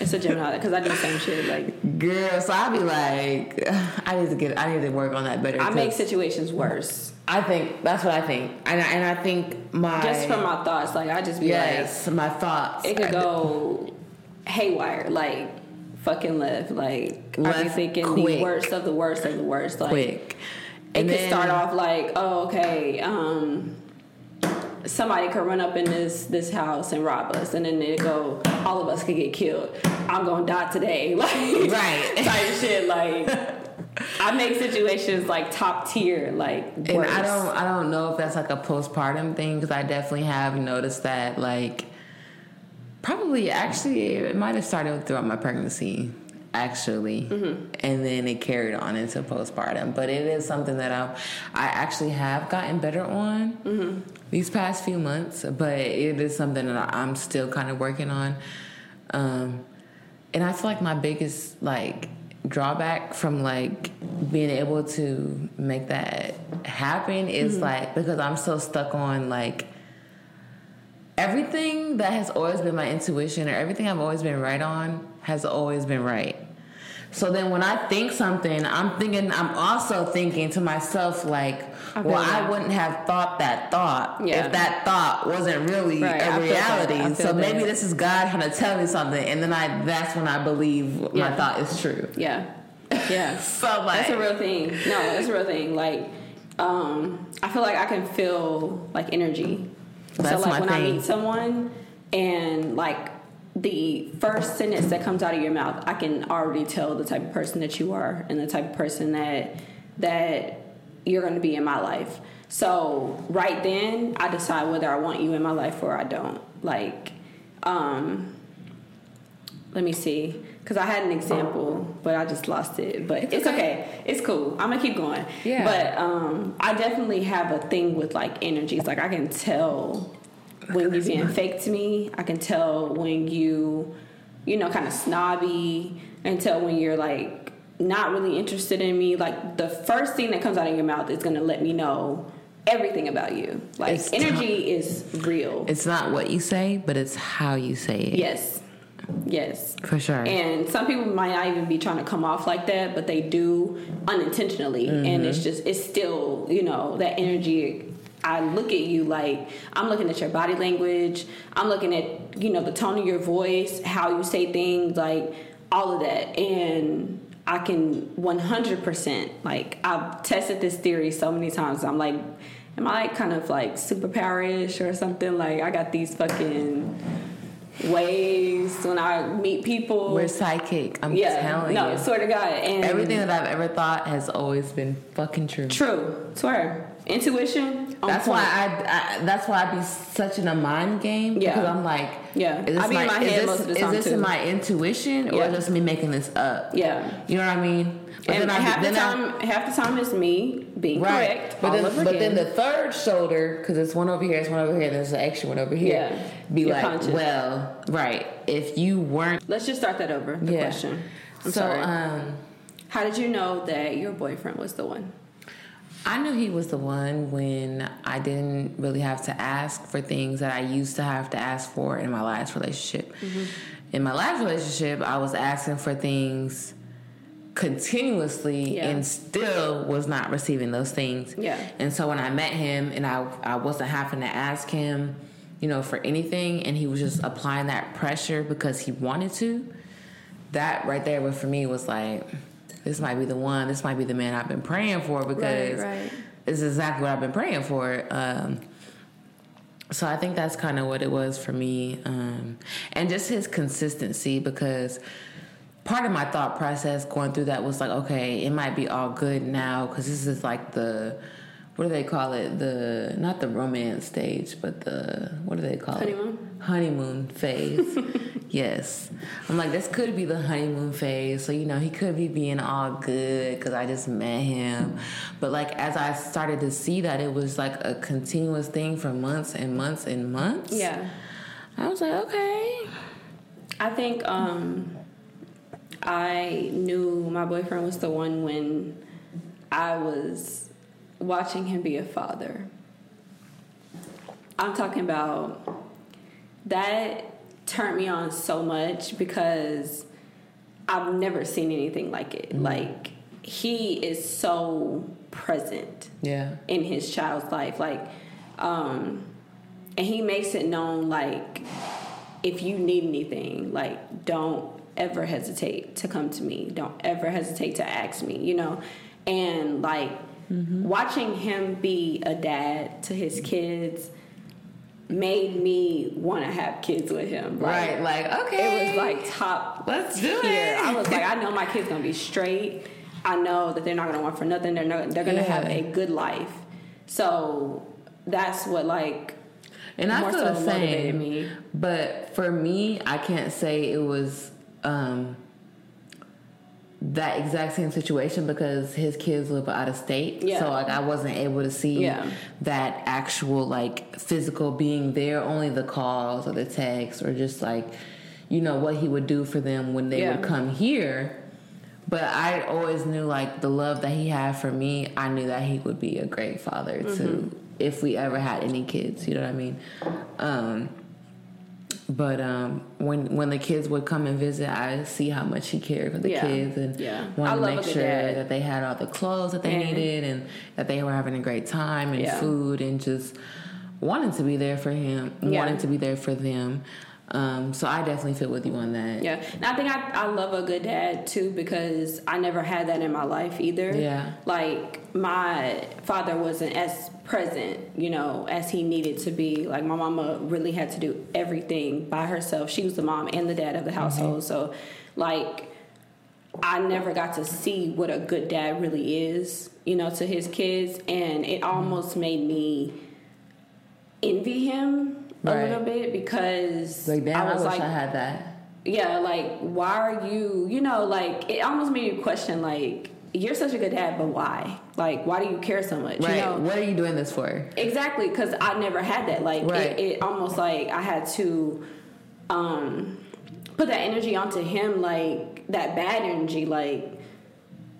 It's a Gemini because I do the same shit. Like, Girl, so I'd be like, [SIGHS] I need to get, I need to work on that better. I make situations worse I think that's what I think, and I, and I think my just from my thoughts. Like, I just be yes, my thoughts. it could go haywire. Like, fucking left. Like, I be Left thinking quick. the worst of the worst of the worst. Like, quick. It And could start off like, oh, okay, um, somebody could run up in this this house and rob us, and then it go, all of us could get killed. I'm gonna die today, [LAUGHS] like Right. [LAUGHS] type shit. Like I make situations like top tier, like And. I don't, I don't know if that's like a postpartum thing because I definitely have noticed that, like, probably actually it might have started throughout my pregnancy, actually, Mm-hmm. and then it carried on into postpartum. But it is something that I, I actually have gotten better on Mm-hmm. these past few months. But it is something that I'm still kind of working on. Um, and I feel like my biggest like drawback from like being able to make that happen is like because I'm so stuck on like everything that has always been my intuition or everything I've always been right on has always been right. So then when I think something, I'm thinking I'm also thinking to myself like, I well, I wouldn't have thought that thought Yeah. if that thought wasn't really Right, a that. Reality. So maybe this is God trying to tell me something, and then I that's when I believe my thought is true. yeah, yeah. [LAUGHS] So like That's a real thing. No, that's a real thing. Like, um, I feel like I can feel like energy. That's so like my when I meet someone and like the first sentence that comes out of your mouth, I can already tell the type of person that you are and the type of person that that you're going to be in my life. So right then, I decide whether I want you in my life or I don't. Like, um, let me see, because I had an example, but I just lost it. But it's, okay. It's cool. I'm gonna keep going. Yeah. But um, I definitely have a thing with like energies. Like I can tell when you're being fake to me. I can tell when you, you know, kind of snobby. and tell when you're like not really interested in me. Like the first thing that comes out of your mouth is gonna let me know everything about you. Like It's energy is real. It's not what you say, but it's how you say it. yes. Yes. For sure. And some people might not even be trying to come off like that, but they do unintentionally. And mm-hmm. it's just, it's still, you know, that energy. I look at you like I'm looking at your body language. I'm looking at, you know, the tone of your voice, how you say things, like all of that. And I can 100%, like, I've tested this theory so many times. I'm like, am I like kind of like superpowerish or something? Like, I got these fucking ways when I meet people. We're psychic. I'm yeah, telling no, you. No, swear to God, and Everything that I've ever thought has always been fucking true. true. Swear, intuition. That's point. why I, I. That's why I be such in a mind game. Yeah. Because I'm like, Yeah. Is this I be in my is head this, most of the is this too. in my intuition or Yeah. just me making this up? Yeah. You know what I mean? But and I- half the then I- time, half the time it's me being Right. correct. But then, but then the third shoulder, because it's one over here, it's one over here, and there's an extra one over here. Yeah. Be You're like, conscious. well, right. If you weren't, let's just start that over. The yeah. question. I'm so, sorry. um, How did you know that your boyfriend was the one? I knew he was the one when I didn't really have to ask for things that I used to have to ask for in my last relationship. Mm-hmm. In my last relationship, I was asking for things continuously Yeah. and still was not receiving those things. Yeah. And so when I met him and I I wasn't having to ask him, you know, for anything and he was just applying that pressure because he wanted to, that right there for me was like this might be the one, this might be the man I've been praying for because right. this is exactly what I've been praying for. Um so I think that's kind of what it was for me, um, and just his consistency because part of my thought process going through that was like, okay, it might be all good now because this is like the what do they call it? The not the romance stage, but the what do they call Honeymoon? it? Honeymoon phase. [LAUGHS] yes, I'm like this could be the honeymoon phase. So you know he could be being all good because I just met him, but like as I started to see that it was like a continuous thing for months and months and months. Yeah. I was like, okay. I think um, I knew my boyfriend was the one when I was watching him be a father. I'm talking about that turned me on so much because I've never seen anything like it. Like he is so present Yeah. in his child's life like um and he makes it known like if you need anything like don't ever hesitate to come to me don't ever hesitate to ask me you know and like watching him be a dad to his kids made me want to have kids with him Like, Right. Like, okay. it was like top Let's do tier. it. I was like, I [LAUGHS] know my kid's gonna be straight. I know that they're not gonna want for nothing. They're not, they're gonna Yeah. have a good life. So that's what like And I feel so the same. me. But for me, I can't say it was um, that exact same situation because his kids live out of state. Yeah. So like I wasn't able to see Yeah. that actual like physical being there, only the calls or the texts or just like you know what he would do for them when they Yeah. would come here. But I always knew like the love that he had for me, I knew that he would be a great father Mm-hmm. to if we ever had any kids, you know what I mean? Um but um, when when the kids would come and visit, I see how much he cared for the Yeah. kids and Yeah. Wanted to make sure dad. that they had all the clothes that they Yeah. needed and that they were having a great time and Yeah. food and just wanting to be there for him, wanting to be there for them. Um, so I definitely feel with you on that. Yeah, and I think I, I love a good dad too because I never had that in my life either. Yeah. like my father wasn't as present, you know, as he needed to be. Like my mama really had to do everything by herself. She was the mom and the dad of the household, so like I never got to see what a good dad really is, you know, to his kids, and it almost made me envy him a Right. little bit because Like, damn, I, was wish like, I had that. yeah, like why are you, you know, like it almost made you question, like you're such a good dad, but why? Like, why do you care so much? Right. You know, What are you doing this for? Exactly, because I never had that. Like Right. it, it almost like I had to um put that energy onto him, like that bad energy, like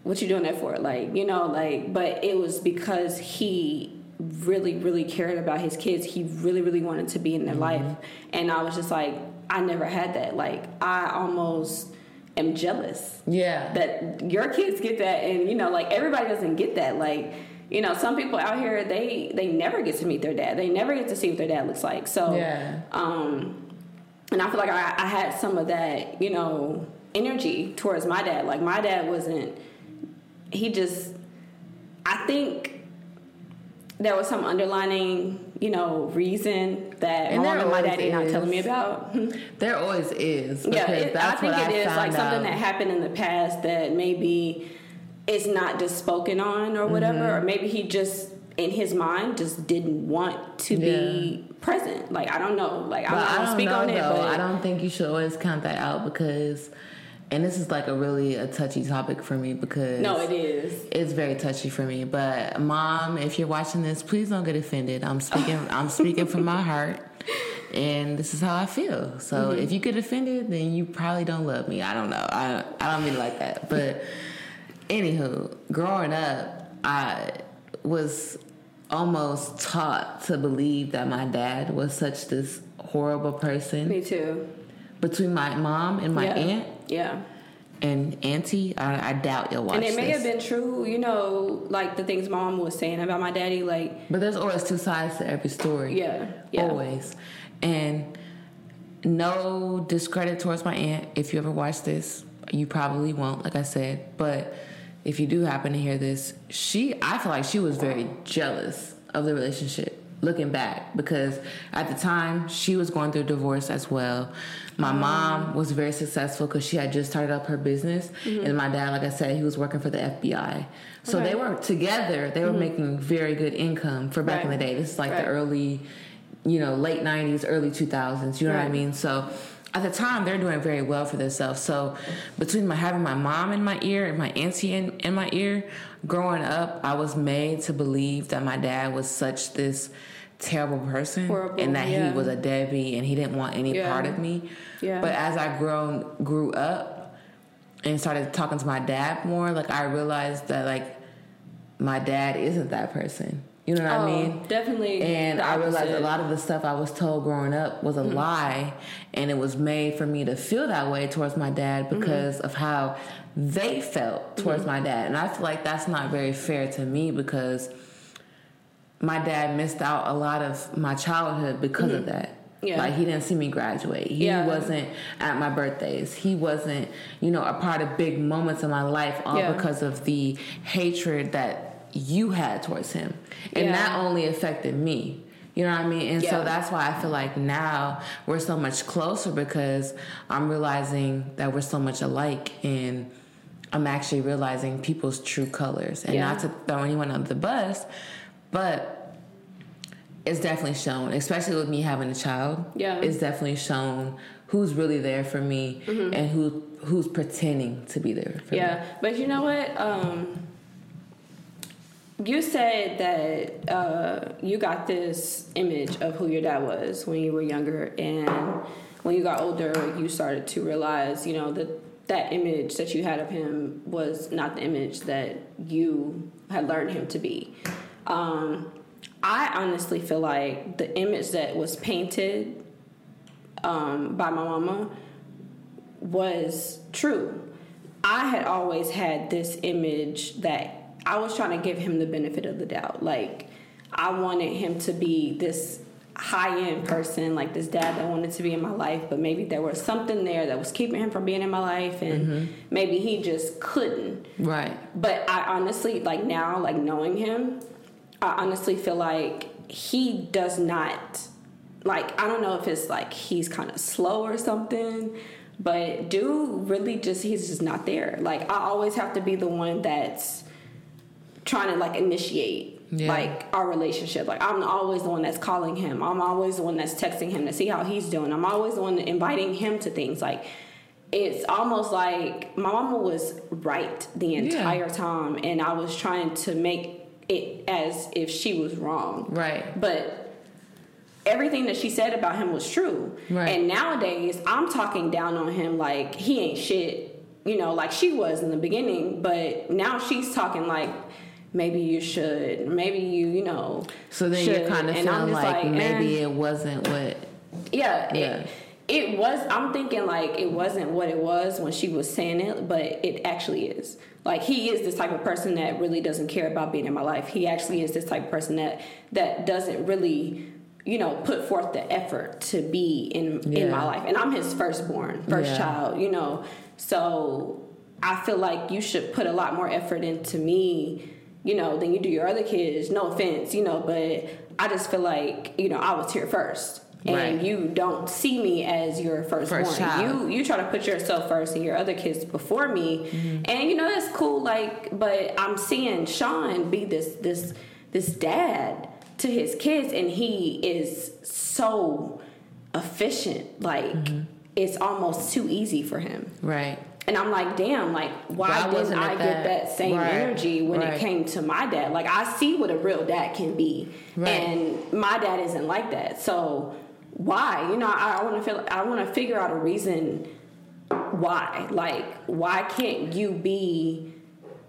what you doing that for? Like, you know, like but it was because he really, really cared about his kids. He really, really wanted to be in their life. And I was just like, I never had that. Like I almost am jealous Yeah. that your kids get that and you know like everybody doesn't get that like you know some people out here they they never get to meet their dad they never get to see what their dad looks like so Yeah. um and i feel like I, I had some of that you know energy towards my dad like my dad wasn't he just i think there was some underlining you know reason that And mom and my daddy not is. telling me about [LAUGHS] there always is. yeah, it, I think what it is like found something that happened in the past that maybe it's not just spoken on or whatever, Mm-hmm. or maybe he just in his mind just didn't want to be present. Like I don't know. Like I I don't, don't speak know on it, though. but I don't think you should always count that out because, and this is like a really a touchy topic for me because no, it is. It's very touchy for me. But mom, if you're watching this, please don't get offended. I'm speaking. I'm speaking from my heart, and this is how I feel. So Mm-hmm. if you get offended, then you probably don't love me. I don't know. I I don't mean it like that. But anywho, growing up, I was almost taught to believe that my dad was such this horrible person. Me too. Between my mom and my yeah. aunt Yeah. and auntie, I, I doubt you'll watch And it may this. have been true, you know, like the things mom was saying about my daddy, like But there's always two sides to every story. Yeah, yeah. Always. And no discredit towards my aunt. If you ever watch this, you probably won't, like I said. But if you do happen to hear this, she, I feel like she was very jealous of the relationship looking back because at the time she was going through a divorce as well. My mom was very successful because she had just started up her business, mm-hmm. and my dad, like I said, he was working for the FBI. So they were together. They were mm-hmm. making very good income for back in the day. This is like Right. the early, you know, late '90s, early 2000s. You know what I mean? So at the time, they're doing very well for themselves. So between my having my mom in my ear and my auntie in, in my ear, growing up, I was made to believe that my dad was such this terrible person Horrible, and that yeah. he was a deadbeat and he didn't want any Yeah. part of me. Yeah. But as I grown grew up and started talking to my dad more, like I realized that like my dad isn't that person. You know what I oh, mean? definitely. And I realized a. Mm-hmm. lot of the stuff I was told growing up was a lie, and it was made for me to feel that way towards my dad Mm-hmm. because of how they felt towards my dad. And I feel like that's not very fair to me because my dad missed out a lot of my childhood because of that. Mm-hmm. Yeah. Like he didn't see me graduate. He Yeah. wasn't at my birthdays. He wasn't, you know, a part of big moments in my life all Yeah. because of the hatred that you had towards him. And that only affected me. You know what I mean? And so that's why I feel like now we're so much closer because I'm realizing that we're so much alike and I'm actually realizing people's true colors. And not to throw anyone under the bus, but it's definitely shown, especially with me having a child. Yeah. It's definitely shown who's really there for me and who who's pretending to be there for me. Mm-hmm. Yeah, but you know what? Um, you said that uh, you got this image of who your dad was when you were younger, and when you got older, you started to realize, you know, that that image that you had of him was not the image that you had learned him to be. Um, I honestly feel like the image that was painted um, by my mama was true. I had always had this image that I was trying to give him the benefit of the doubt. Like, I wanted him to be this high end person, like this dad that wanted to be in my life, but maybe there was something there that was keeping him from being in my life, and maybe he just couldn't. Right. But I honestly, like now, like knowing him, I honestly feel like he does not, like, I don't know if it's like he's kind of slow or something, But dude really just he's just not there. Like I always have to be the one that's trying to like initiate Yeah. like our relationship. Like I'm always the one that's calling him. I'm always the one that's texting him to see how he's doing. I'm always the one inviting him to things. Like it's almost like my mama was right the entire time, and I was trying to make it as if she was wrong. Right. But everything that she said about him was true. Right. And nowadays, I'm talking down on him like he ain't shit, you know, like she was in the beginning. But now she's talking like maybe you should, maybe you, you know. So then you're kind of feeling like, eh. maybe it wasn't what. Yeah, Yeah. It, it was. I'm thinking like it wasn't what it was when she was saying it, but it actually is. Like he is this type of person that really doesn't care about being in my life. He actually is this type of person that that doesn't really, you know, put forth the effort to be in in my life. And I'm his firstborn, first Yeah. child. You know, so I feel like you should put a lot more effort into me. You know, than you do your other kids. No offense, you know, but I just feel like you know I was here first and Right. you don't see me as your firstborn. First. You you try to put yourself first and your other kids before me, Mm-hmm. and you know that's cool. Like, but I'm seeing Sean be this this this dad to his kids, and he is so efficient. Like, Mm-hmm. it's almost too easy for him. Right. And I'm like, damn, like, why, Why didn't I it get that- that same Right, energy when right. it came to my dad? Like, I see what a real dad can be, Right. and my dad isn't like that. So, why? You know, I, I want to feel. I want to figure out a reason why. Like, why can't you be?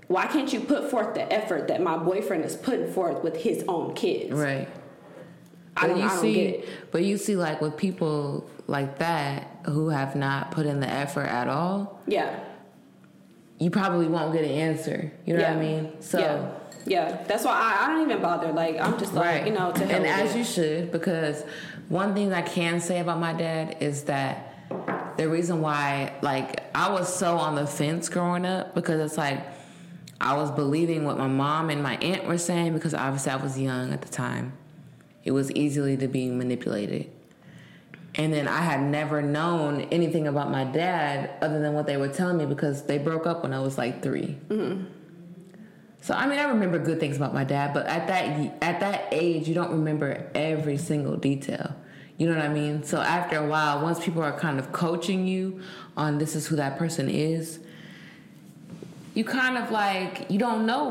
Why can't you put forth the effort that my boyfriend is putting forth with his own kids? Right. I don't, you I see, but you see, like with people like that who have not put in the effort at all, Yeah. you probably won't get an answer. You know yeah. what I mean? So, yeah. Yeah, that's why I, I don't even bother. Like I'm just like right, you know to and as it. you should, because one thing I can say about my dad is that the reason why, like, I was so on the fence growing up because it's like I was believing what my mom and my aunt were saying because obviously I was young at the time. It was easily to be manipulated. And then I had never known anything about my dad other than what they were telling me because they broke up when I was like 3 mm-hmm. So I mean, I remember good things about my dad, but at that at that age, you don't remember every single detail. You know what I mean? So after a while, once people are kind of coaching you on this is who that person is, you kind of like you don't know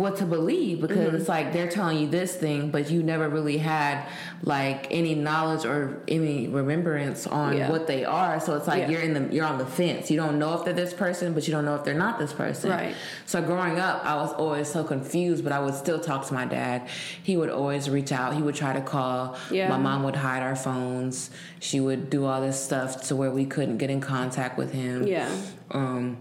what to believe because Mm-hmm. it's like they're telling you this thing but you never really had like any knowledge or any remembrance on Yeah. what they are so it's like Yeah. you're in the you're on the fence you don't know if they're this person but you don't know if they're not this person Right. so growing up i was always so confused but i would still talk to my dad he would always reach out he would try to call Yeah. my mom would hide our phones she would do all this stuff to where we couldn't get in contact with him Yeah. um,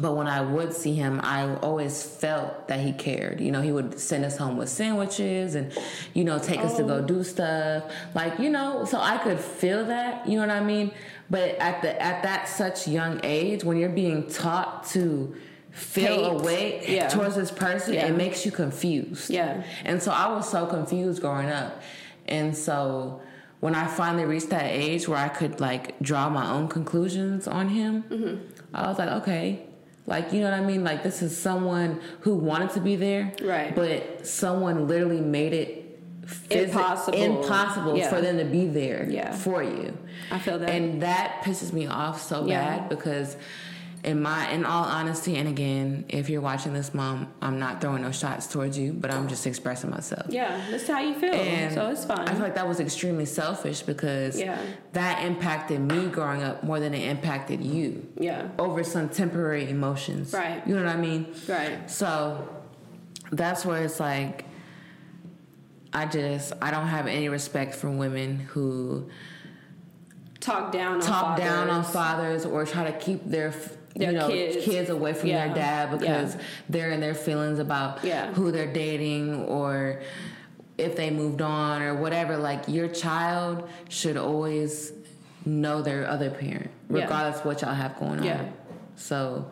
but when I would see him, I always felt that he cared. You know, he would send us home with sandwiches and, you know, take us to go do stuff. Like, you know, so I could feel that, you know what I mean? But at the at that such young age, when you're being taught to feel Hate. a way Yeah. towards this person, Yeah. it makes you confused. Yeah. And so I was so confused growing up. And so when I finally reached that age where I could like draw my own conclusions on him, Mm-hmm. I was like, okay. Like, you know what I mean? Like, this is someone who wanted to be there. Right. But someone literally made it phys- Impossible. impossible Yeah. for them to be there Yeah. for you. I feel that. And that pisses me off so Yeah. bad because in my in all honesty and again, if you're watching this mom, I'm not throwing no shots towards you, but I'm just expressing myself. yeah, that's how you feel. And so it's fine. I feel like that was extremely selfish because Yeah. that impacted me growing up more than it impacted you yeah. over some temporary emotions. Right. You know what I mean? Right. So that's where it's like I just I don't have any respect for women who Talk down on talk down on fathers. fathers or try to keep their Their you know kids. away from Yeah. their dad because Yeah. they're in their feelings about Yeah. who they're dating or if they moved on or whatever like your child should always know their other parent regardless what y'all have going on Yeah. so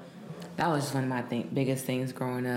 that was just one of my think, biggest things growing up